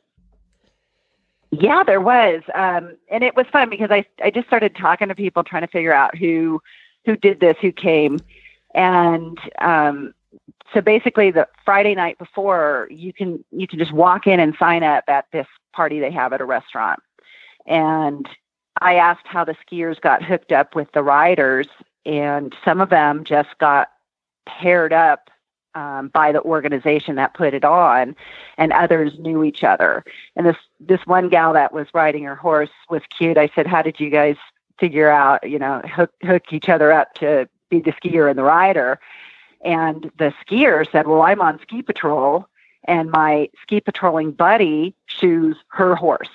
Yeah, there was, um, and it was fun because I I just started talking to people trying to figure out who who did this, who came, and um, so basically the Friday night before, you can you can just walk in and sign up at this party they have at a restaurant, and I asked how the skiers got hooked up with the riders, and some of them just got paired up um, by the organization that put it on, and others knew each other. And this this one gal that was riding her horse was cute. I said, "How did you guys figure out, you know, hook hook each other up to be the skier and the rider?" And the skier said, "Well, I'm on ski patrol, and my ski patrolling buddy shoes her horse."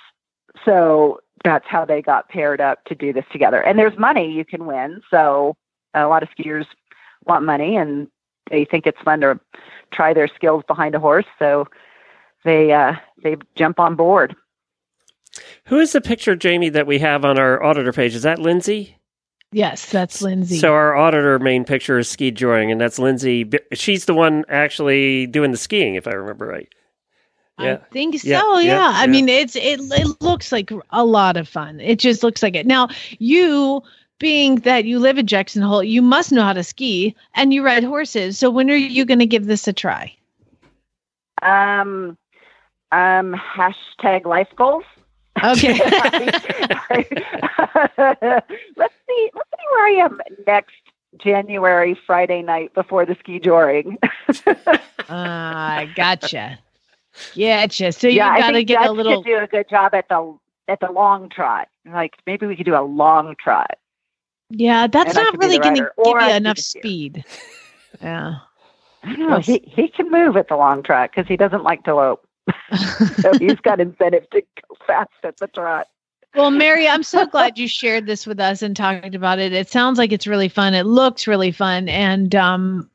So that's how they got paired up to do this together. And there's money you can win. So a lot of skiers want money and they think it's fun to try their skills behind a horse. So they uh, they jump on board. Who is the picture, Jamie, that we have on our auditor page? Is that Lindsay? Yes, that's Lindsay. So our auditor main picture is skijoring, and that's Lindsay. She's the one actually doing the skiing, if I remember right. I think so. Yeah, Yeah. yeah, I mean, it's it it looks like a lot of fun. It just looks like it. Now, you being that you live in Jackson Hole, you must know how to ski and you ride horses. So when are you going to give this a try? Um, um, hashtag life goals. Okay. let's see. Let's see where I am next January Friday night before the skijoring. Ah, gotcha. Gotcha. So you yeah, got to get Dutch a little. do a good job at the at the long trot. Like maybe we could do a long trot. Yeah, that's and not really going to give you enough be the skier. speed. Yeah. I don't know. He he can move at the long trot because he doesn't like to lope. So he's got incentive to go fast at the trot. Well, Mary, I'm so glad you shared this with us and talked about it. It sounds like it's really fun. It looks really fun. And um,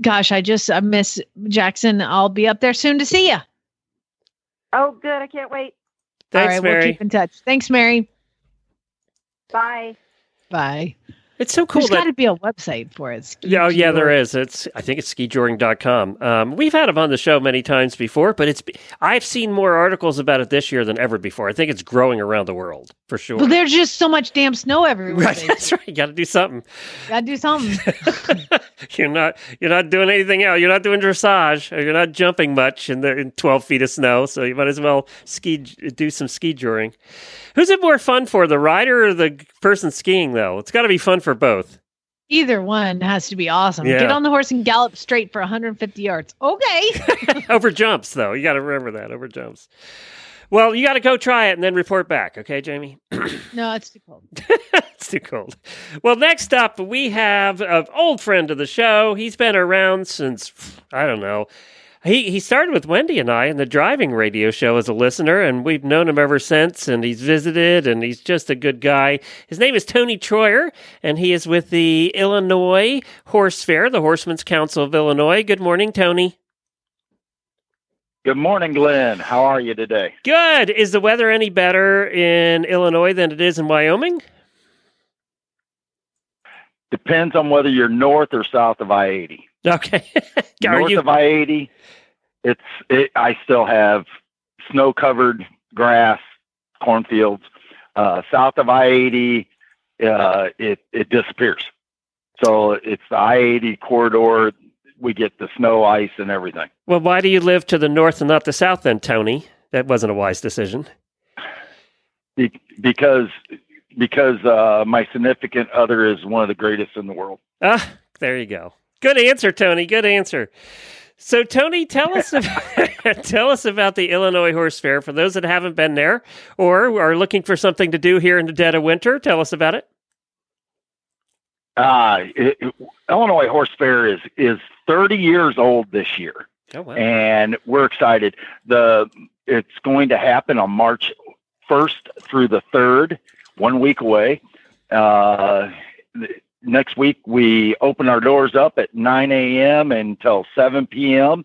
gosh, I just I miss Jackson. I'll be up there soon to see you. Oh, good. I can't wait. Thanks, All right, Mary. we'll keep in touch. Thanks, Mary. Bye. Bye. It's so cool There's got to be a website for it. Ski Yeah, oh, yeah, there Joring. is. It's I think it's skijoring.com. Um, we've had him on the show many times before, but it's I've seen more articles about it this year than ever before. I think it's growing around the world for sure. Well, there's just so much damn snow everywhere. Right, that's right. You got to do something. Gotta do something. You're not you're not doing anything else. You're not doing dressage. Or you're not jumping much in the in 12 feet of snow. So you might as well ski do some skijoring. Who's it more fun for, the rider or the person skiing? Though it's got to be fun for both. Either one has to be awesome. Yeah. Get on the horse and gallop straight for 150 yards. Okay. over jumps, though. You got to remember that over jumps. Well, you got to go try it and then report back, okay, Jamie? no, it's too cold. it's too cold. Well, next up, we have an old friend of the show. He's been around since, I don't know. He, he started with Wendy and I in the driving radio show as a listener, and we've known him ever since. And he's visited, and he's just a good guy. His name is Tony Troyer, and he is with the Illinois Horse Fair, the Horsemen's Council of Illinois. Good morning, Tony. Good morning, Glenn. How are you today? Good. Is the weather any better in Illinois than it is in Wyoming? Depends on whether you're north or south of I eighty. Okay. North you- of I eighty, it's it, I still have snow covered grass, cornfields. Uh, south of I eighty, uh, it it disappears. So it's the I eighty corridor. We get the snow, ice, and everything. Well, why do you live to the north and not the south then, Tony? That wasn't a wise decision. Be- because because uh, my significant other is one of the greatest in the world. Ah, there you go. Good answer, Tony. Good answer. So, Tony, tell us about, tell us about the Illinois Horse Fair for those that haven't been there or are looking for something to do here in the dead of winter. Tell us about it. Uh, it, it- Illinois Horse Fair is is 30 years old this year, Oh wow! and we're excited. The it's going to happen on March 1st through the 3rd, one week away. Uh, next week we open our doors up at 9 a.m. until 7 p.m.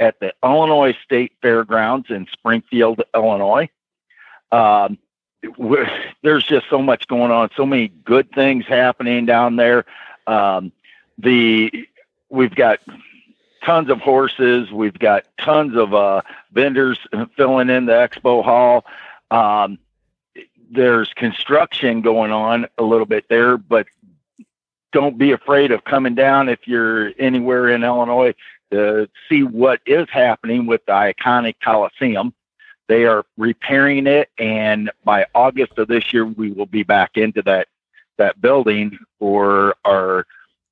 at the Illinois State Fairgrounds in Springfield, Illinois. Um, there's just so much going on, so many good things happening down there. Um, the we've got tons of horses, we've got tons of uh, vendors filling in the expo hall. Um, there's construction going on a little bit there, but don't be afraid of coming down if you're anywhere in Illinois to see what is happening with the iconic Coliseum. They are repairing it, and by August of this year, we will be back into that that building for our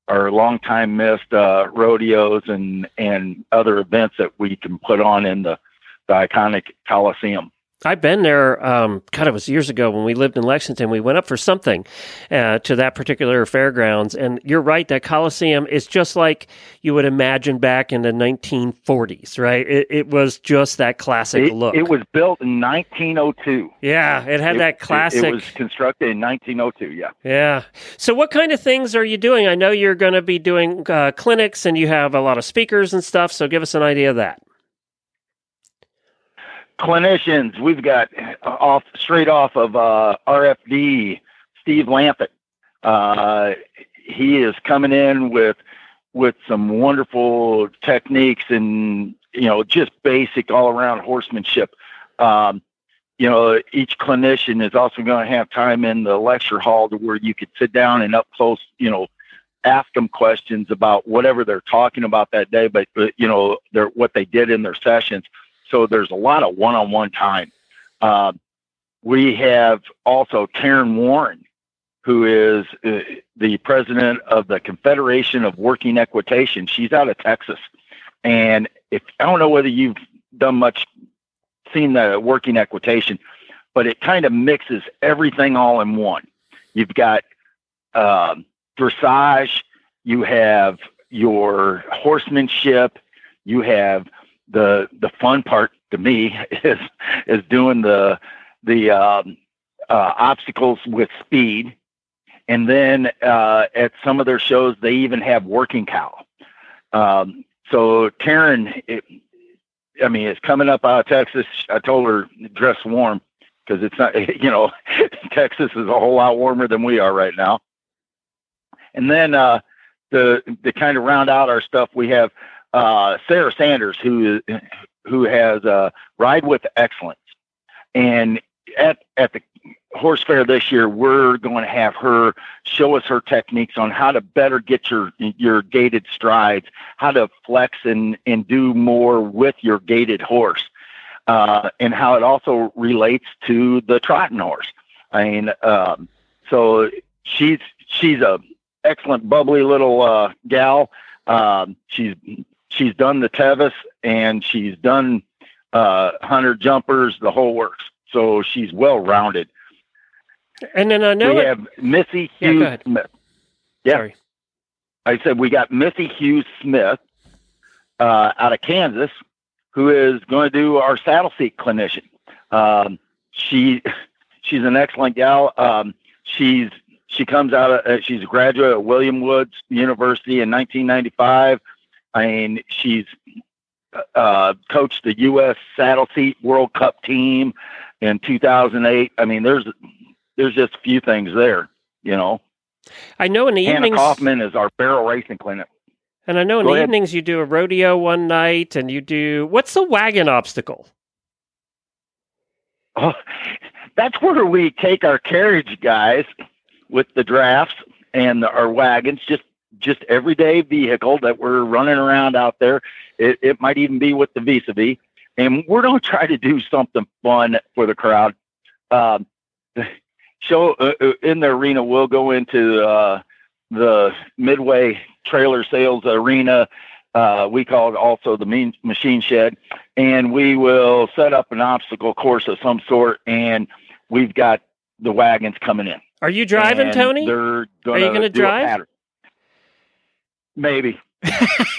our long time missed uh, rodeos and and other events that we can put on in the the iconic Coliseum. I've been there. Um, God, it was years ago when we lived in Lexington. We went up for something uh, to that particular fairgrounds, and you're right. That Coliseum is just like you would imagine back in the 1940s, right? It, it was just that classic It, look. it was built in 1902. yeah, it had that classic. It, it was constructed in 1902. Yeah. Yeah. So, what kind of things are you doing? I know you're going to be doing uh, clinics and you have a lot of speakers and stuff. So, give us an idea of that. Clinicians. We've got uh, off straight off of uh, RFD, Steve Lantvit. Uh, he is coming in with with some wonderful techniques and you know just basic all around horsemanship. Um, you know, each clinician is also going to have time in the lecture hall to where you could sit down and up close, you know, ask them questions about whatever they're talking about that day, but, but you know, their what they did in their sessions. So there's a lot of one-on-one time. Uh, we have also Karen Warren, who is uh, the president of the Confederation of Working Equitation. She's out of Texas, and if I don't know whether you've done much, seen the working equitation, but it kind of mixes everything all in one. You've got um, dressage, you have your horsemanship, you have the the fun part to me is is doing the the um, uh, obstacles with speed, and then uh, at some of their shows they even have working cow. Um, so Karen, it, I mean, it's coming up out of Texas. I told her dress warm because it's not, you know, Texas is a whole lot warmer than we are right now. And then uh, the to kind of round out our stuff, we have uh, Sarah Sanders, who who has uh, Ride with Excellence, and at at the horse fair this year, we're going to have her show us her techniques on how to better get your your gaited strides, how to flex and and do more with your gaited horse, uh, and how it also relates to the trotting horse. I mean, um, so she's she's a excellent, bubbly little uh, gal. Um, she's she's done the Tevis and she's done uh, hunter jumpers, the whole works. So she's well rounded. And then I know we it- have Missy Yeah, Hughes ahead. Smith. Yeah, Sorry. I said we got Missy Hughes Smith uh, out of Kansas, who is going to do our saddle seat clinician. Um, she she's an excellent gal. Um, she's she comes out of uh, she's a graduate of William Woods University in 1995. I mean, she's uh, coached the U.S. Saddle Seat World Cup team in 2008. I mean, there's there's just a few things there, you know. I know in the Hannah evenings, Kaufman is our barrel racing clinic. and I know in Go the ahead. evenings you do a rodeo one night, and you do what's the wagon obstacle? Oh, that's where we take our carriage guys with the drafts and our wagons, just just everyday vehicle that we're running around out there. It, it might even be with the vis a vis, and we're going to try to do something fun for the crowd. Um, show uh, uh, in the arena, we'll go into uh, the Midway Trailer Sales Arena. Uh, we call it also the mean machine shed, and we will set up an obstacle course of some sort, and we've got the wagons coming in. Are you driving, Tony? They're gonna you going to drive? Maybe,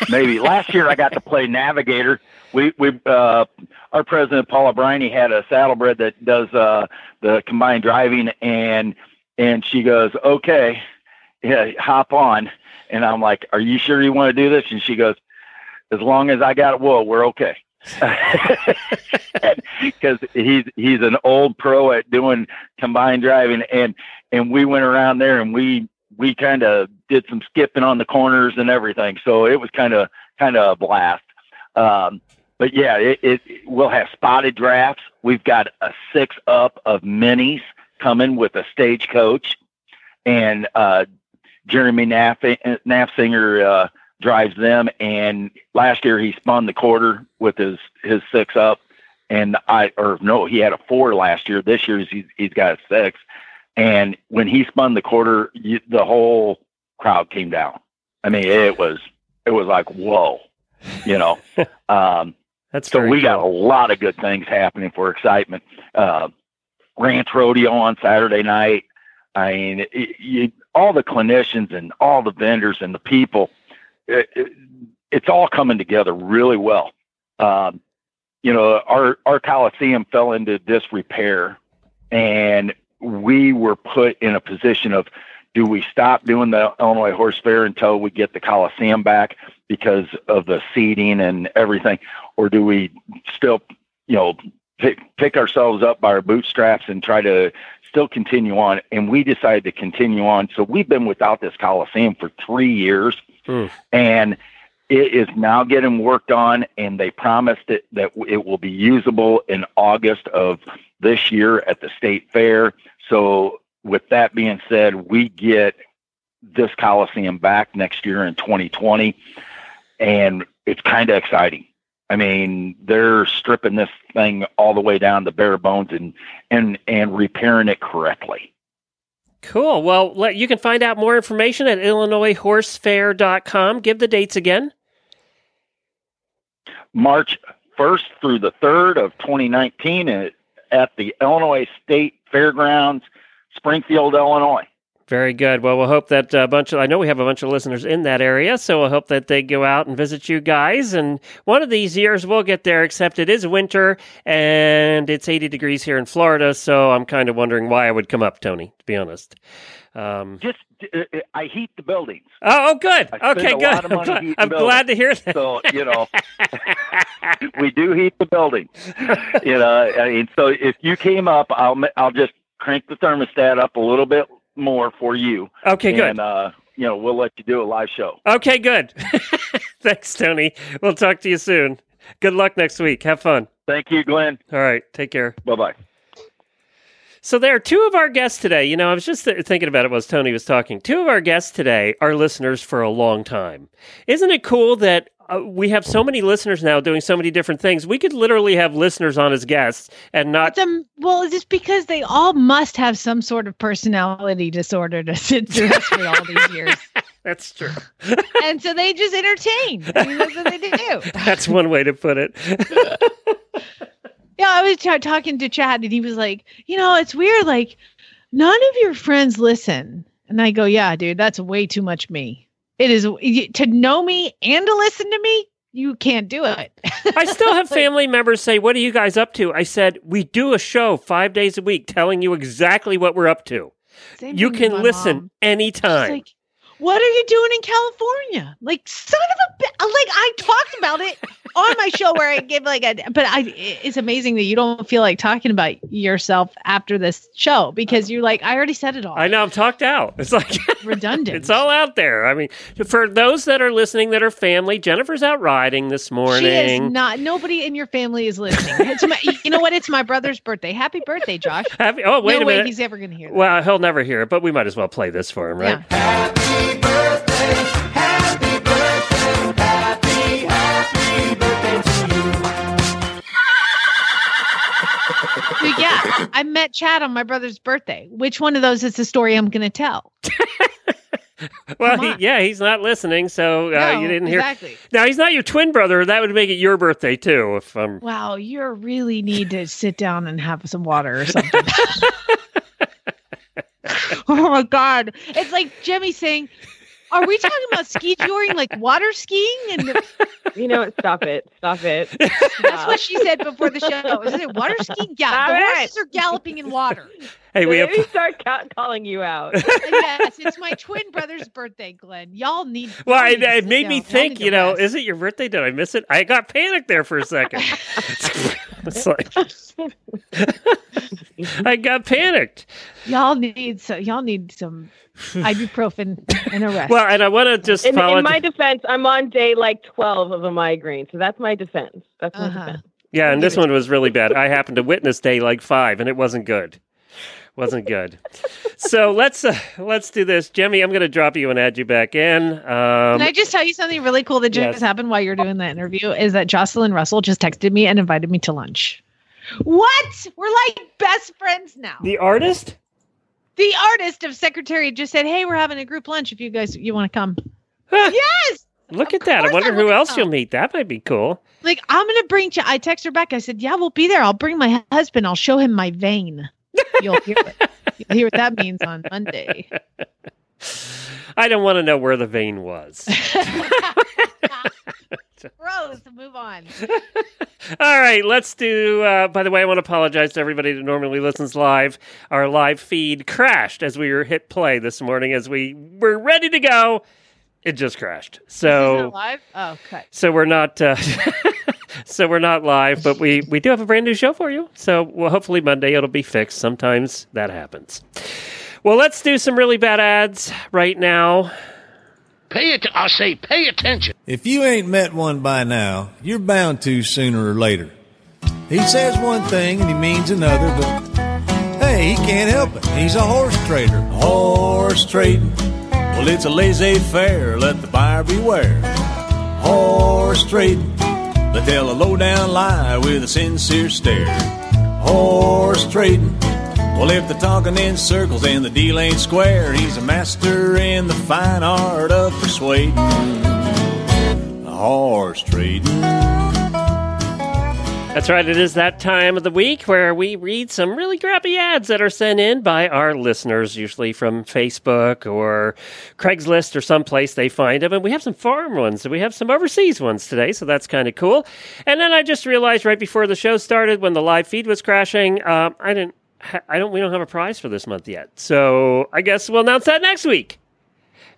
maybe. Last year I got to play navigator. We we uh, our president Paula Briney had a saddlebred that does uh, the combined driving, and and she goes, okay, yeah, hop on, and I'm like, are you sure you want to do this? And she goes, as long as I got wool, we're okay. Because he's he's an old pro at doing combined driving, and and we went around there and we we kind of did some skipping on the corners and everything. So it was kind of kind of a blast. Um, but yeah, it, it we'll have spotted drafts. We've got a six up of minis coming with a stagecoach, and uh, Jeremy Naff Nafsinger uh, drives them. And last year he spun the quarter with his his six up, and I or no, he had a four last year. This year he's he's got a six. And when he spun the quarter, you, the whole crowd came down. I mean, it was it was like whoa, you know. um, That's so we got a lot of good things happening for excitement. Uh, ranch rodeo on Saturday night. I mean, it, you, all the clinicians and all the vendors and the people, it, it, it's all coming together really well. Um, you know, our our coliseum fell into disrepair, and we were put in a position of do we stop doing the Illinois Horse Fair until we get the Coliseum back because of the seating and everything, or do we still, you know, pick, pick ourselves up by our bootstraps and try to still continue on? And we decided to continue on. So we've been without this Coliseum for three years, Hmm. and it is now getting worked on. And they promised it that it will be usable in August of this year at the state fair. So with that being said, we get this Coliseum back next year in 2020, and it's kind of exciting. I mean, they're stripping this thing all the way down to bare bones and and and repairing it correctly. Cool. Well, let, you can find out more information at IllinoisHorseFair.com. Give the dates again. March 1st through the 3rd of 2019 at, at the Illinois State Fairgrounds, Springfield, Illinois. Very good. Well, we'll hope that a bunch of, I know we have a bunch of listeners in that area, so we'll hope that they go out and visit you guys. And one of these years we'll get there, except it is winter and it's 80 degrees here in Florida, so I'm kind of wondering why I would come up, Tony, to be honest. Um, Just, uh, uh, I heat the buildings. oh, oh, good. Okay, good. I'm, glad, I'm glad to hear that. So, you know, we do heat the building. You know, I mean, so if you came up, I'll I'll just crank the thermostat up a little bit more for you. Okay, good. And uh, you know, we'll let you do a live show. Okay, good. Thanks, Tony. We'll talk to you soon. Good luck next week. Have fun. Thank you, Glenn. All right. Take care. Bye bye. So there are two of our guests today. You know, I was just th- thinking about it as Tony was talking. Two of our guests today are listeners for a long time. Isn't it cool that uh, we have so many listeners now doing so many different things? We could literally have listeners on as guests and not. Um, well, it's just because they all must have some sort of personality disorder to sit through us for all these years. That's true. and so they just entertain. I mean, that's what they do. That's one way to put it. Yeah, I was t- talking to Chad, and he was like, "You know, it's weird. Like, none of your friends listen." And I go, "Yeah, dude, that's way too much me. It is to know me and to listen to me. You can't do it." I still have family members say, What are you guys up to? I said, We do a show five days a week telling you exactly what we're up to. Same you can listen mom. anytime. Like, what are you doing in California? Like, son of a like I talked about it on my show where I give like a but I it's amazing that you don't feel like talking about yourself after this show because you're like I already said it all. I know I'm talked out. It's like redundant. it's all out there. I mean, for those that are listening that are family, Jennifer's out riding this morning. She morning. is not. Nobody in your family is listening. It's my, you know what? It's my brother's birthday. Happy birthday, Josh. Happy- oh, wait no a way minute. he's ever going to hear that. Well, he'll never hear it, but we might as well play this for him, right? Dude, I met Chad on my brother's birthday. Which one of those is the story I'm going to tell? Well, he, yeah, he's not listening, so uh, No, you didn't hear. exactly. Now he's not your twin brother. That would make it your birthday too. If um, Wow, you really need to sit down and have some water or something. oh my god, it's like Jimmy saying, "Are we talking about ski touring, like water skiing?" And You know? Stop it. Stop it. that's what she said before the show. Is it water skiing? Yeah, All the right. horses are galloping in water. Hey, we have. Start ca- calling you out. yes, it's my twin brother's birthday, Glenn. Y'all need. Well, y'all it, it made me down. Think. You know, rest. is it your birthday? Did I miss it? I got panicked there for a second. it's like I got panicked. y'all need so y'all need some ibuprofen and a rest. Well, and I want to just In, follow. in my defense, I'm on day like 12 of a migraine, so that's my defense. That's my Uh-huh. defense. yeah, and this one was really bad. I happened to witness day like five, and it wasn't good. Wasn't good. so let's uh, let's do this, Jimmy. I'm going to drop you and add you back in. Um, Can I just tell you something really cool that just Yes. happened while you're doing that interview? Is that Jocelyn Russell just texted me and invited me to lunch. What? We're like best friends now. the artist. The artist of Secretary just said, "Hey, we're having a group lunch. If you guys you want to come." yes. Look Of at that. I course I wonder who else come. you'll meet. That might be cool. Like I'm gonna bring. Ch- I text her back. I said, "Yeah, we'll be there. I'll bring my husband. I'll show him my vein. You'll hear it. You'll hear what that means on Monday." I don't want to know where the vein was. Gross. Move on. All right, let's do. Uh, by the way, I want to apologize to everybody that normally listens live. Our live feed crashed as we were hit play this morning. As we were ready to go, it just crashed. This is So, not live. Oh, cut. so we're not. Uh, so we're not live, but we we do have a brand new show for you. So, well, hopefully Monday it'll be fixed. Sometimes that happens. Well, let's do some really bad ads right now. Pay it. I say, pay attention. If you ain't met one by now, you're bound to sooner or later. He says one thing and he means another, but hey, he can't help it. He's a horse trader. Horse trading. Well, it's a laissez faire. Let the buyer beware. Horse trading. They tell a low down lie with a sincere stare. Horse trading. Well, if they're talking in circles and the deal ain't square, he's a master in the fine art of persuading. Horse trading. That's right. It is that time of the week where we read some really crappy ads that are sent in by our listeners, usually from Facebook or Craigslist or someplace they find them. And we have some foreign ones and we have some overseas ones today, so that's kind of cool. And then I just realized right before the show started, when the live feed was crashing, um, I didn't. I don't. We don't have a prize for this month yet, so I guess we'll announce that next week.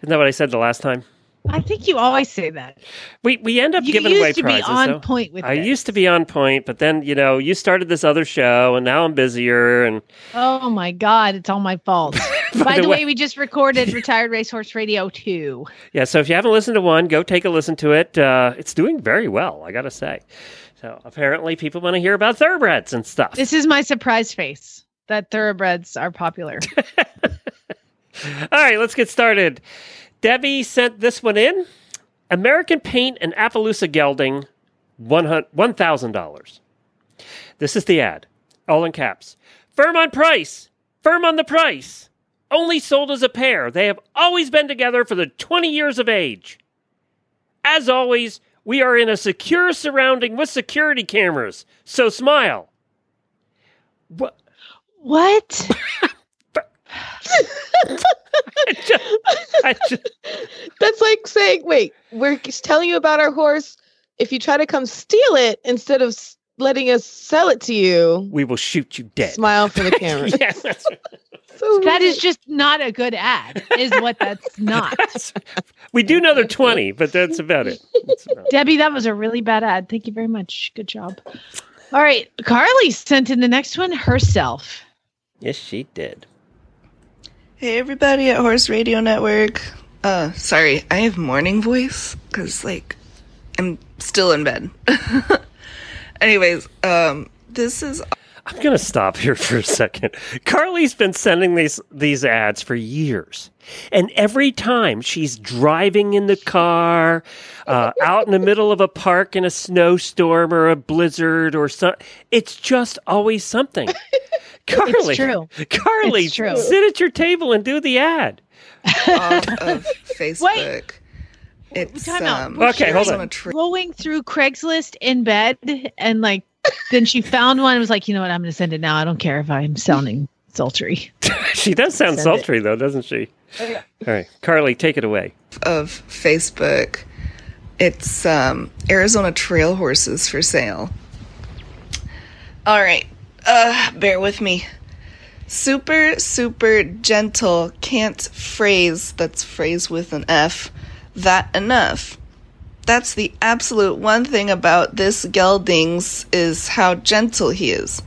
Isn't that what I said the last time? I think you always say that. We we end up You giving used away to be prizes. on point with I this. used to be on point, but then you know you started this other show, and now I'm busier. And Oh my God, it's all my fault. By, the, way, we just recorded Retired Racehorse Radio 2. Yeah, so if you haven't listened to one, go take a listen to it. Uh, it's doing very well, I got to say. So apparently, people want to hear about thoroughbreds and stuff. This is my surprise face that thoroughbreds are popular. All right, let's get started. Debbie sent this one in American Paint and Appaloosa Gelding, $1,000. This is the ad, all in caps. Firm on price, firm on the price. Only sold as a pair. They have always been together for the 20 years of age. As always, we are in a secure surrounding with security cameras, so smile. What? What? I just, I just, That's like saying, wait, we're telling you about our horse. If you try to come steal it instead of letting us sell it to you, we will shoot you dead. smile for the camera. yes, that's So that is just not a good ad, is what that's not. we do know they're 20, but that's about it. That's about it. Debbie, that was a really bad ad. Thank you very much. Good job. All right. Carly sent in the next one herself. Yes, she did. Hey everybody at Horse Radio Network. Uh, sorry, I have morning voice because like I'm still in bed. Anyways, um, this is I'm gonna stop here for a second. Carly's been sending these these ads for years, and every time she's driving in the car, uh, out in the middle of a park in a snowstorm or a blizzard or something, it's just always something. Carly, true. Carly, It's true. sit at your table and do the ad. off of Facebook. It's Time out. um, Okay, hold Arizona on. Trail- Going through Craigslist in bed and like then she found one and was like, you know what, I'm gonna send it now. I don't care if I'm sounding sultry. She does sound Send it. sultry though, doesn't she? All right, Carly, take it away. of Facebook. It's um, Arizona trail horses for sale. All right, uh, bear with me. Super, super gentle, can't phrase, that's phrase with an F, that enough. That's the absolute one thing about this geldings is how gentle he is.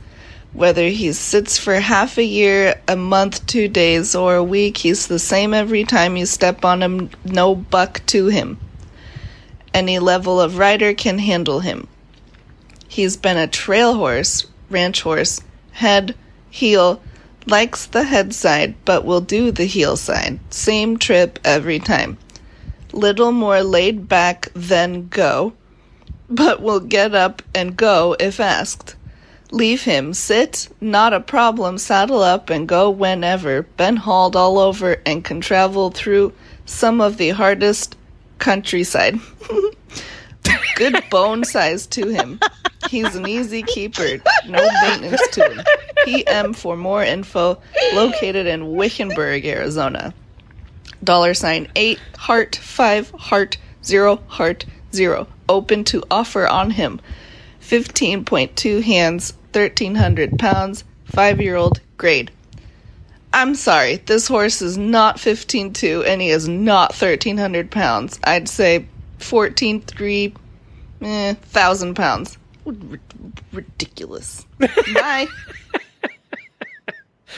Whether he sits for half a year, a month, two days, or a week, he's the same every time you step on him, no buck to him. Any level of rider can handle him. He's been a trail horse, ranch horse, head, heel, likes the head side, but will do the heel side. Same trip every time. Little more laid back than go, but will get up and go if asked. Leave him, sit, not a problem, saddle up and go whenever. Been hauled all over and can travel through some of the hardest countryside. Good bone size to him. He's an easy keeper, no maintenance to him. PM for more info, located in Wickenburg, Arizona. Dollar sign 8, heart 5, heart 0, heart 0. Open to offer on him. 15.2 hands, 1300 pounds, 5 year old grade. I'm sorry, this horse is not 15.2 and he is not 1300 pounds. I'd say 14.3 eh, thousand pounds. R- ridiculous. Bye.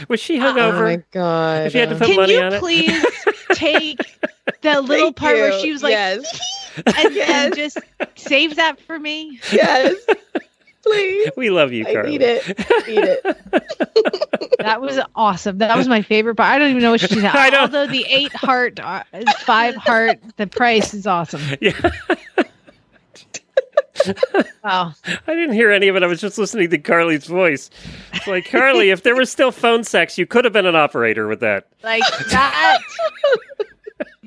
Was she hung over. Oh my god. If you had to put Can money you on it. please take the little Thank part where she was like yes, and, and just save that for me? yes, please. We love you, I Carly. need it. I need it. That was awesome. That was my favorite part. I don't even know what she said. I don't- Although the eight heart, uh, five heart, the price is awesome. Yeah, Wow. I didn't hear any of it. I was just listening to Carly's voice. It's like Carly, if there was still phone sex, you could have been an operator with that. Like that.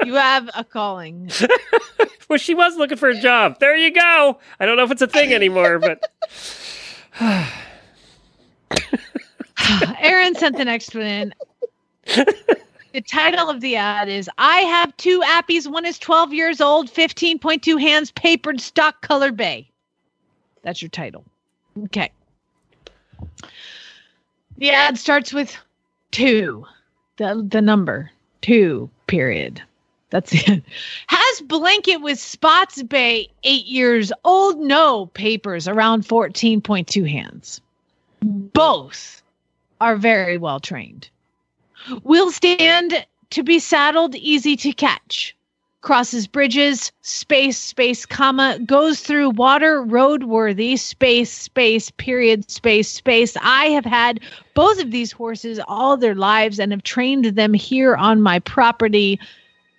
you have a calling. Well, she was looking for a job. There you go. I don't know if it's a thing anymore, but Aaron sent the next one in. The title of the ad is I have two appies. One is 12 years old, 15.2 hands, papered, stock colored bay. That's your title. Okay. The ad starts with two, the, the number two, period. That's it. Has blanket with spots bay, eight years old. No papers, around 14.2 hands. Both are very well trained. Will stand to be saddled, easy to catch. Crosses bridges, space, space, comma, goes through water, roadworthy, space, space, period, space, space. I have had both of these horses all their lives and have trained them here on my property.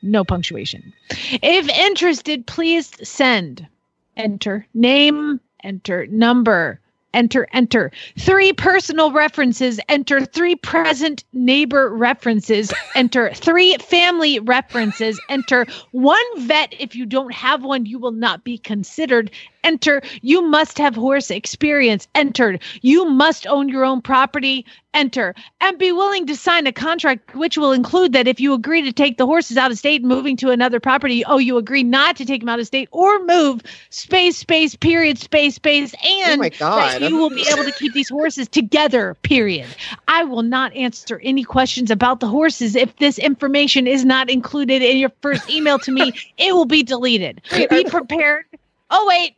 No punctuation. If interested, please send. Enter name, enter number, enter, enter. Three personal references, enter three present neighbor references, enter three family references, enter one vet. If you don't have one, you will not be considered. Enter, you must have horse experience. Entered, you must own your own property. Enter, and be willing to sign a contract which will include that if you agree to take the horses out of state, and moving to another property, oh, you agree not to take them out of state or move space, space, period, space, space, and my God. that you will be able to keep these horses together, period. I will not answer any questions about the horses if this information is not included in your first email to me. It will be deleted. Be prepared. Oh, wait.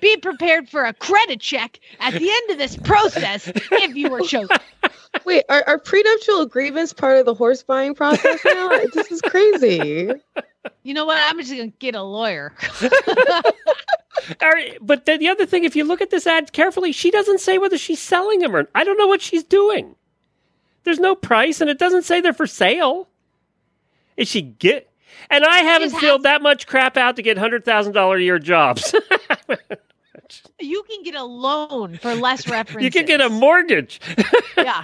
Be prepared for a credit check at the end of this process if you were chosen. Wait, are, are prenuptial agreements part of the horse buying process now? this is crazy. You know what? I'm just going to get a lawyer. All right, but the, the other thing, if you look at this ad carefully, she doesn't say whether she's selling them or I don't know what she's doing. There's no price, and it doesn't say they're for sale. Is she get? And I haven't filled that much crap out to get hundred thousand dollar a year jobs. You can get a loan for less references. you can get a mortgage. yeah.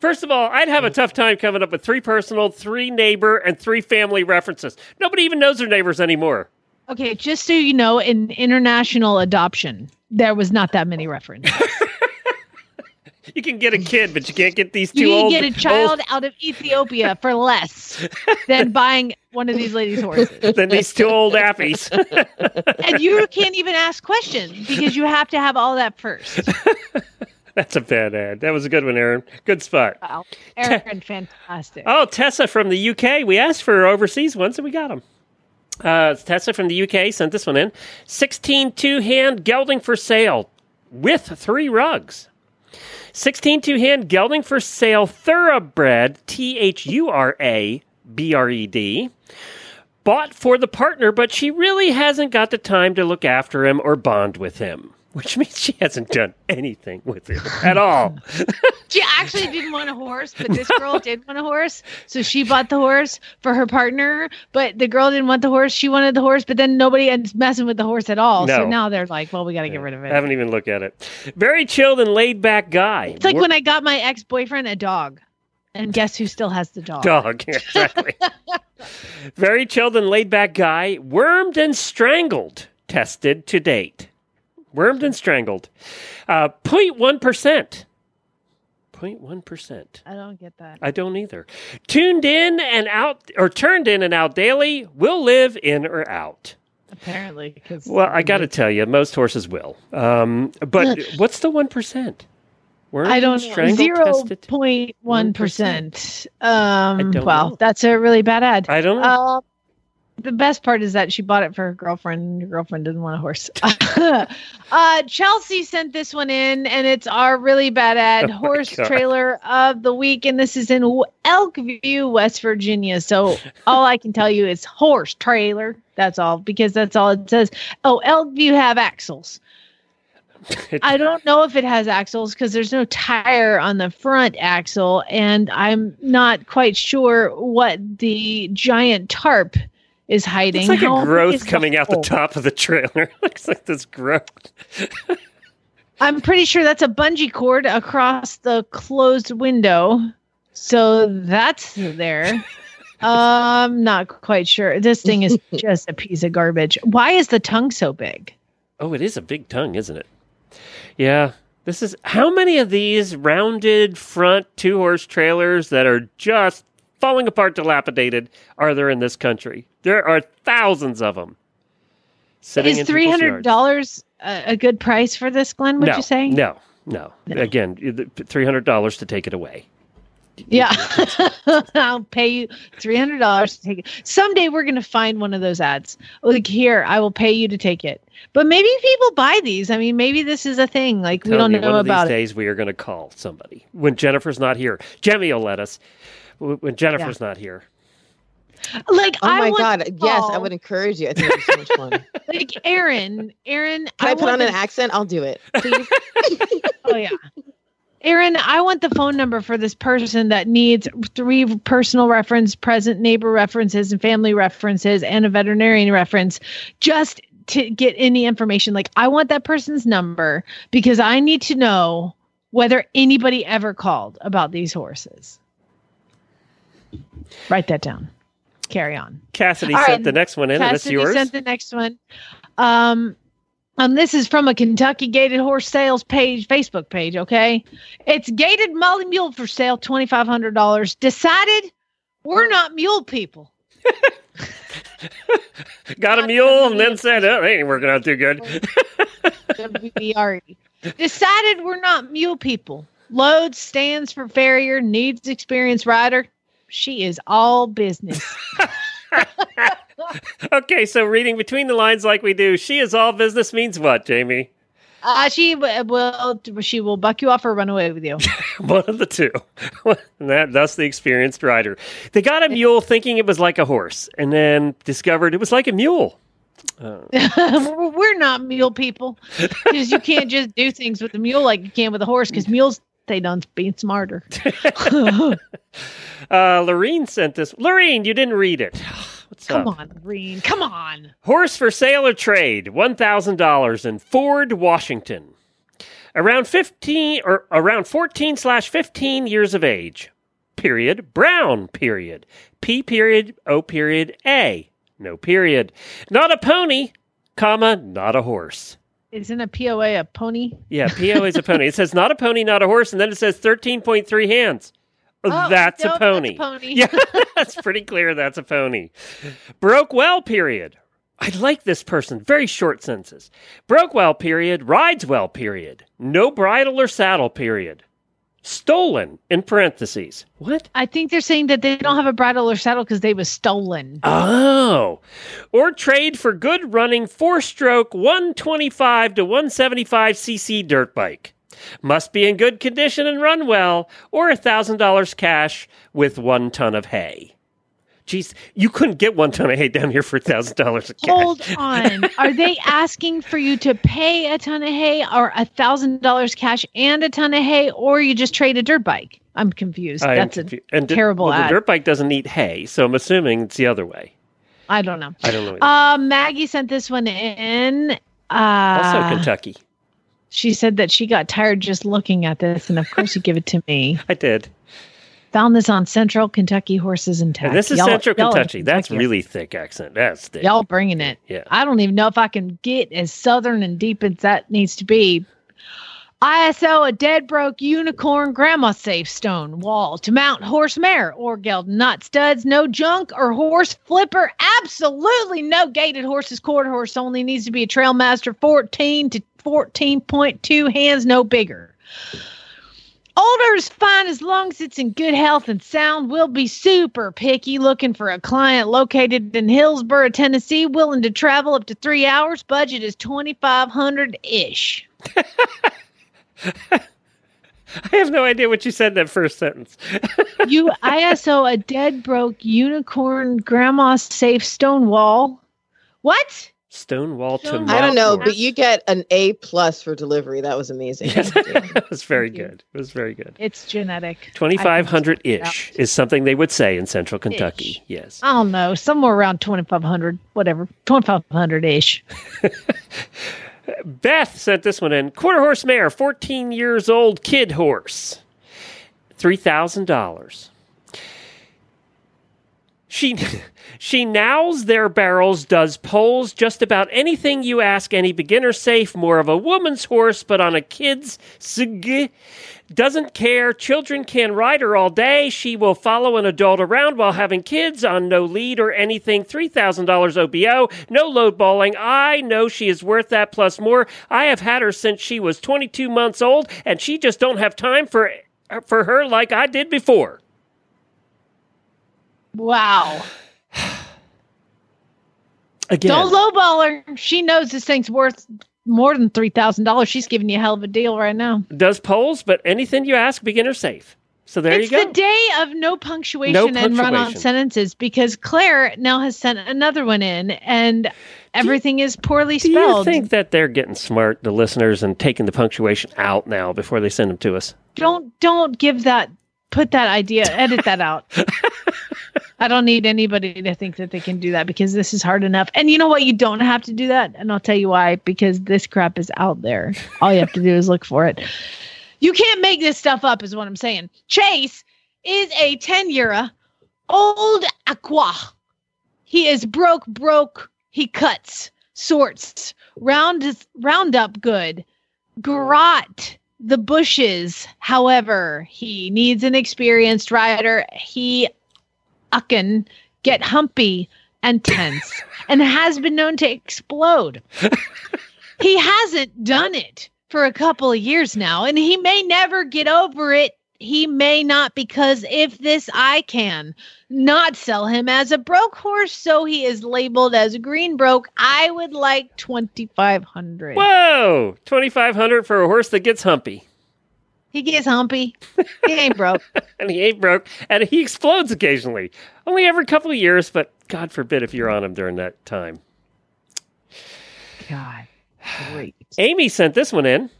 First of all, I'd have a mm. tough time coming up with three personal, three neighbor, and three family references. Nobody even knows their neighbors anymore. Okay, just so you know, in international adoption, there was not that many references. You can get a kid, but you can't get these two You can old. get a child old- out of Ethiopia for less than buying one of these ladies' horses. than these two old appies. And you can't even ask questions because you have to have all that first. That's a bad ad. That was a good one, Aaron. Good spot. Wow. Aaron, fantastic. Oh, Tessa from the UK. We asked for overseas ones and we got them. Uh, Tessa from the UK sent this one in. 16 two hand gelding for sale with three rugs. 16 two hand gelding for sale thoroughbred, T H U R A B R E D. Bought for the partner, but she really hasn't got the time to look after him or bond with him, which means she hasn't done anything with it at all. She actually didn't want a horse, but this girl did want a horse. So she bought the horse for her partner, but the girl didn't want the horse. She wanted the horse, but then nobody is messing with the horse at all. So now they're like, well, we got to get rid of it. I haven't even looked at it. Very chilled and laid back guy. It's like Wor- when I got my ex boyfriend a dog. And guess who still has the dog? dog. Exactly. Very chilled and laid back guy. Wormed and strangled. Tested to date. Wormed and strangled. Uh, 0.1%. 0.1%. I don't get that. I don't either. Tuned in and out, or turned in and out daily, will live in or out. Apparently, because Well, I got to tell you, most horses will. Um, but what's the 1%? Wormed I don't know. strangled, Zero tested- point percent. Um, don't wow, know. that's a really bad ad. I don't know. Uh, the best part is that she bought it for her girlfriend. and Her girlfriend didn't want a horse. uh, Chelsea sent this one in, and it's our really bad ad Oh horse trailer of the week, and this is in Elkview, West Virginia. So all I can tell you is horse trailer. That's all because that's all it says. Oh, Elkview have axles. I don't know if it has axles because there's no tire on the front axle, and I'm not quite sure what the giant tarp is hiding. It's like How a growth the coming out the top of the trailer. Looks like this growth. I'm pretty sure that's a bungee cord across the closed window. So that's there. um, not quite sure. This thing is just a piece of garbage. Why is the tongue so big? Oh, it is a big tongue, isn't it? Yeah. This is how many of these rounded front two horse trailers that are just falling apart, dilapidated, are there in this country? There are thousands of them. Is three hundred dollars a, good price for this, Glenn? Would no, you say? No, no. Again, three hundred dollars to take it away. Yeah. I'll pay you $300 to take it. Someday we're going to find one of those ads. Like, here, I will pay you to take it. But maybe people buy these. I mean, maybe this is a thing. Like, we don't you, know one of about these it. days we are going to call somebody when Jennifer's not here. Jemmy will let us when Jennifer's not here. Like, Oh I my god, yes, I would encourage you. I think so much fun. Like, Aaron, Aaron, Can I, put on an the- accent? I'll do it. Oh yeah. Aaron, I want the phone number for this person that needs three personal reference, present neighbor references, and family references, and a veterinarian reference just to get any information. Like, I want that person's number because I need to know whether anybody ever called about these horses. Write that down. Carry on. Cassidy All sent right, the next one in, and it's Cassidy yours. sent the next one. Um, and this is from a Kentucky Gaited Horse Sales page, Facebook page. Okay, it's gaited Molly Mule for sale, twenty five hundred dollars. Decided we're not mule people. Got a mule, and then said, "Oh, it ain't working out too good." WBRE. Decided we're not mule people. Loads stands for farrier, needs experienced rider. She is all business. okay, so reading between the lines like we do, she is all business means what, Jamie? Uh, she will she will buck you off or run away with you. One of the two. that, that's the experienced rider. They got a mule thinking it was like a horse, and then discovered it was like a mule. Uh, We're not mule people because you can't just do things with a mule like you can with a horse because mules they done being smarter. uh, Lorene sent this. Lorene, you didn't read it. What's Come up? on, Reen. Come on. Horse for sale or trade, one thousand dollars in Ford, Washington. Around fifteen or around fourteen slash fifteen years of age. Period. Brown. Period. P. Period. O. Period. A. No period. Not a pony, comma not a horse. Isn't a POA a pony? Yeah, POA is a pony. It says not a pony, not a horse, and then it says thirteen point three hands. Oh, that's, nope, a pony. that's a pony. Yeah, that's pretty clear. That's a pony. Broke well. Period. I like this person. Very short sentences. Broke well. Period. Rides well. Period. No bridle or saddle. Period. Stolen in parentheses. What? I think they're saying that they don't have a bridle or saddle because they was stolen. Oh, or trade for good running four stroke 125 to 175 cc dirt bike. Must be in good condition and run well, or a $1,000 cash with one ton of hay. Jeez, you couldn't get one ton of hay down here for $1,000 of cash. Hold on. Are they asking for you to pay a ton of hay or a thousand dollars cash and a ton of hay, or you just trade a dirt bike? I'm confused. I That's a confu- terrible well. The dirt bike doesn't eat hay, so I'm assuming it's the other way. I don't know. I don't know. Uh, Maggie sent this one in. Uh, also, Kentucky. She said that she got tired just looking at this, and of course, you give it to me. I did. Found this on Central Kentucky Horses and. And this is Y'all- Central y'all are Kentucky. That's really thick accent. That's thick. Y'all bringing it. Yeah. I don't even know if I can get as southern and deep as that needs to be. ISO a dead broke unicorn grandma safe stone wall to mount horse mare or geld not studs, no junk or horse flipper. Absolutely no gaited horses, quarter horse only needs to be a trail master 14 to 14.2 hands, no bigger. Older is fine as long as it's in good health and sound. We'll be super picky looking for a client located in Hillsboro, Tennessee, willing to travel up to three hours. Budget is twenty five hundred ish. I have no idea what you said in that first sentence. You ISO a dead broke unicorn grandma safe stone wall. What? Stonewall to I don't know, Mount but you get an A plus for delivery. That was amazing. that was very good. It was very good. It's genetic. Twenty five hundred ish is something they would say in central Kentucky. Yes. I don't know, somewhere around twenty five hundred, whatever, twenty five hundred ish. Beth sent this one in. Quarter horse mare, fourteen years old kid horse. Three thousand dollars. She she nows their barrels, does poles, just about anything you ask any beginner safe, more of a woman's horse, but on a kid's sig. Doesn't care. Children can ride her all day. She will follow an adult around while having kids on no lead or anything. $3,000 OBO. No load balling. I know she is worth that plus more. I have had her since she was 22 months old, and she just don't have time for for her like I did before. Wow. Again, Don't lowball her. She knows this thing's worth more than three thousand dollars. She's giving you a hell of a deal right now. does poles, but anything you ask, beginner safe. So there it's you go. It's the day of no punctuation, No and run-on sentences because Claire now has sent another one in, and everything is poorly spelled. Do you think that they're getting smart, the listeners, and taking the punctuation out now before they send them to us? don't don't give that put that idea edit that out i don't need anybody to think that they can do that because this is hard enough. And you know what? You don't have to do that. And i'll tell you why. Because this crap is out there. All you have to do is look for it. You can't make this stuff up is what i'm saying. Chase is a 10 year old aqua. He is broke broke. He cuts sorts round round up good grot the bushes. However, he needs an experienced rider. He can get humpy and tense and has been known to explode. he hasn't done it for a couple of years now, and he may never get over it. He may not, because if this I can not sell him as a broke horse, so he is labeled as green broke. I would like twenty five hundred. Whoa, twenty five hundred for a horse that gets humpy, He gets humpy. He ain't broke. and he ain't broke, and he explodes occasionally, only every couple of years. But God forbid if you're on him during that time. God, great. Amy sent this one in.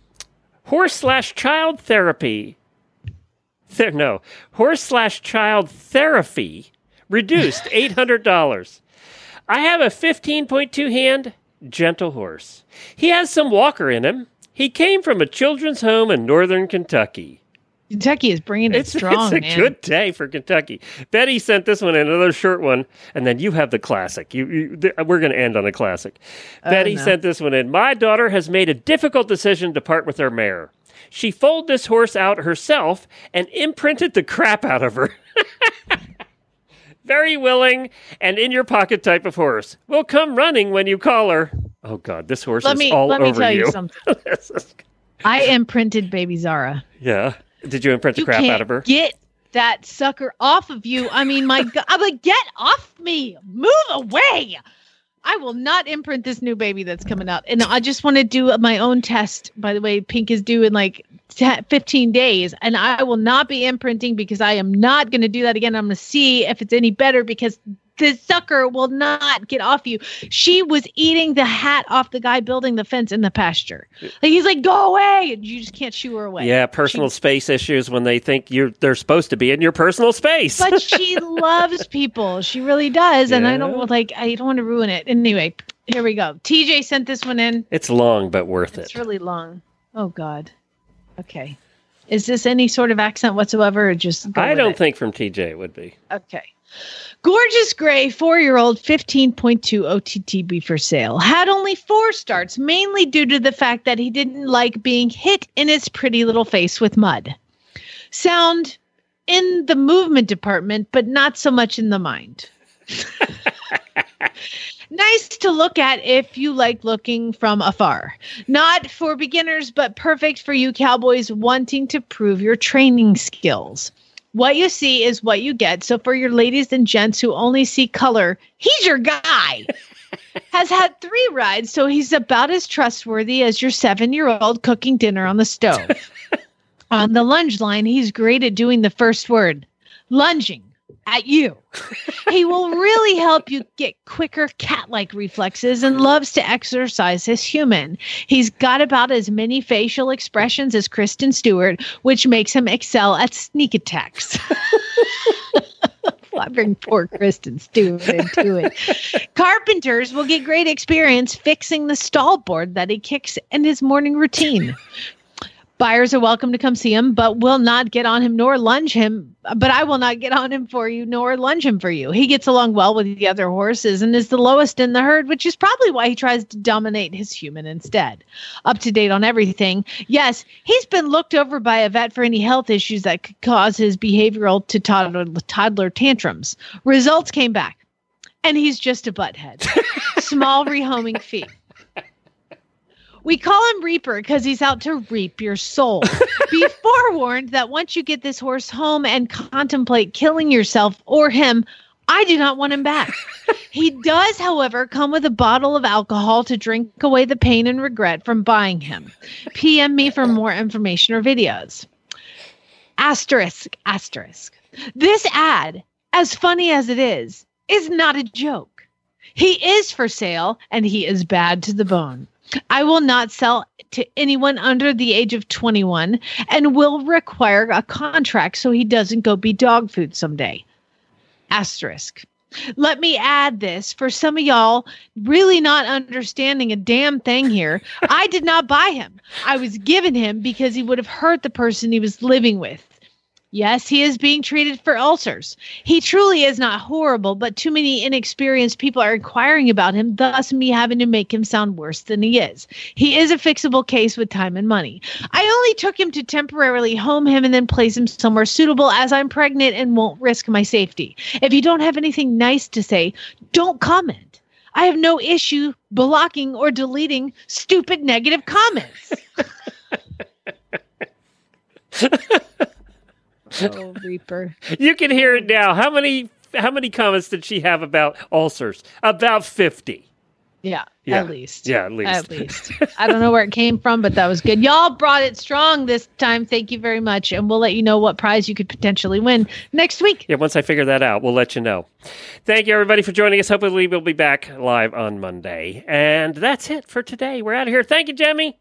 Horse slash child therapy. There, no, horse slash child therapy reduced eight hundred dollars. I have a fifteen point two hand gentle horse. He has some walker in him. He came from a children's home in northern Kentucky. Kentucky is bringing it It's, strong, it's a man. good day for Kentucky. Betty sent this one in, another short one, and then you have the classic. You, you th- we're going to end on a classic. Oh, Betty no. sent this one in. My daughter has made a difficult decision to part with her mare. She foaled this horse out herself and imprinted the crap out of her. Very willing and in your pocket type of horse. Will come running when you call her. Oh God, this horse Let is me all let me tell you, you. something. I imprinted baby Zara. yeah. Did you imprint the You crap out of her? get that sucker off of you. I mean, my God, I'm like, get off me, move away. I will not imprint this new baby that's coming out. And I just want to do my own test. By the way, Pink is due in like 10, 15 days, and I will not be imprinting because I am not going to do that again. I'm going to see if it's any better because the sucker will not get off you. She was eating the hat off the guy building the fence in the pasture. Like he's like, go away. And you just can't shoo her away. Yeah, personal space issues when they think you're they're supposed to be in your personal space. but she loves people. She really does. And I don't like I don't want to ruin it. Anyway, here we go. TJ sent this one in. it's long but worth It's it. It's really long. Oh God. Okay. Is this any sort of accent whatsoever or just I don't it? think from TJ it would be. Okay. Gorgeous gray four year old 15.2 OTTB for sale. Had only four starts, mainly due to the fact that he didn't like being hit in his pretty little face with mud. Sound in the movement department, but not so much in the mind. nice to look at if you like looking from afar. Not for beginners, but perfect for you cowboys wanting to prove your training skills. What you see is what you get. So for your ladies and gents who only see color, he's your guy. Has had three rides, so he's about as trustworthy as your seven year old cooking dinner on the stove. on the lunge line, he's great at doing the first word lunging at you. he will really help you get quicker cat like reflexes and loves to exercise his human. He's got about as many facial expressions as Kristen Stewart, which makes him excel at sneak attacks. I bring poor Kristen Stewart into it. Carpenters will get great experience fixing the stall board that he kicks in his morning routine. Buyers are welcome to come see him, but will not get on him nor lunge him. But I will not get on him for you nor lunge him for you. He gets along well with the other horses and is the lowest in the herd, which is probably why he tries to dominate his human instead. Up to date on everything. Yes, he's been looked over by a vet for any health issues that could cause his behavioral to toddler, toddler tantrums. Results came back, and he's just a butthead. Small rehoming fee. We call him Reaper because he's out to reap your soul. Be forewarned that once you get this horse home and contemplate killing yourself or him, I do not want him back. he does, however, come with a bottle of alcohol to drink away the pain and regret from buying him. PM me for more information or videos. Asterisk, asterisk. This ad, as funny as it is, is not a joke. He is for sale and he is bad to the bone. I will not sell to anyone under the age of 21 and will require a contract so he doesn't go be dog food someday. Asterisk. Let me add this for some of y'all really not understanding a damn thing here. I did not buy him. I was given him because he would have hurt the person he was living with. Yes, he is being treated for ulcers. He truly is not horrible, but too many inexperienced people are inquiring about him, thus, me having to make him sound worse than he is. He is a fixable case with time and money. I only took him to temporarily home him and then place him somewhere suitable as I'm pregnant and won't risk my safety. If you don't have anything nice to say, don't comment. I have no issue blocking or deleting stupid negative comments. oh, Reaper. You can hear it now. How many how many comments did she have about ulcers? About 50. Yeah, Yeah. at least. Yeah, at least. At least. I don't know where it came from, but that was good. Y'all brought it strong this time. Thank you very much. And we'll let you know what prize you could potentially win next week. Yeah, once I figure that out, we'll let you know. Thank you, everybody, for joining us. Hopefully, we'll be back live on Monday. And that's it for today. We're out of here. Thank you, Jemmy.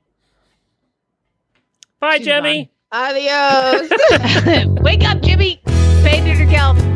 Bye, Jemmy. Adios. Wake up, Jimmy. Faded or Gal.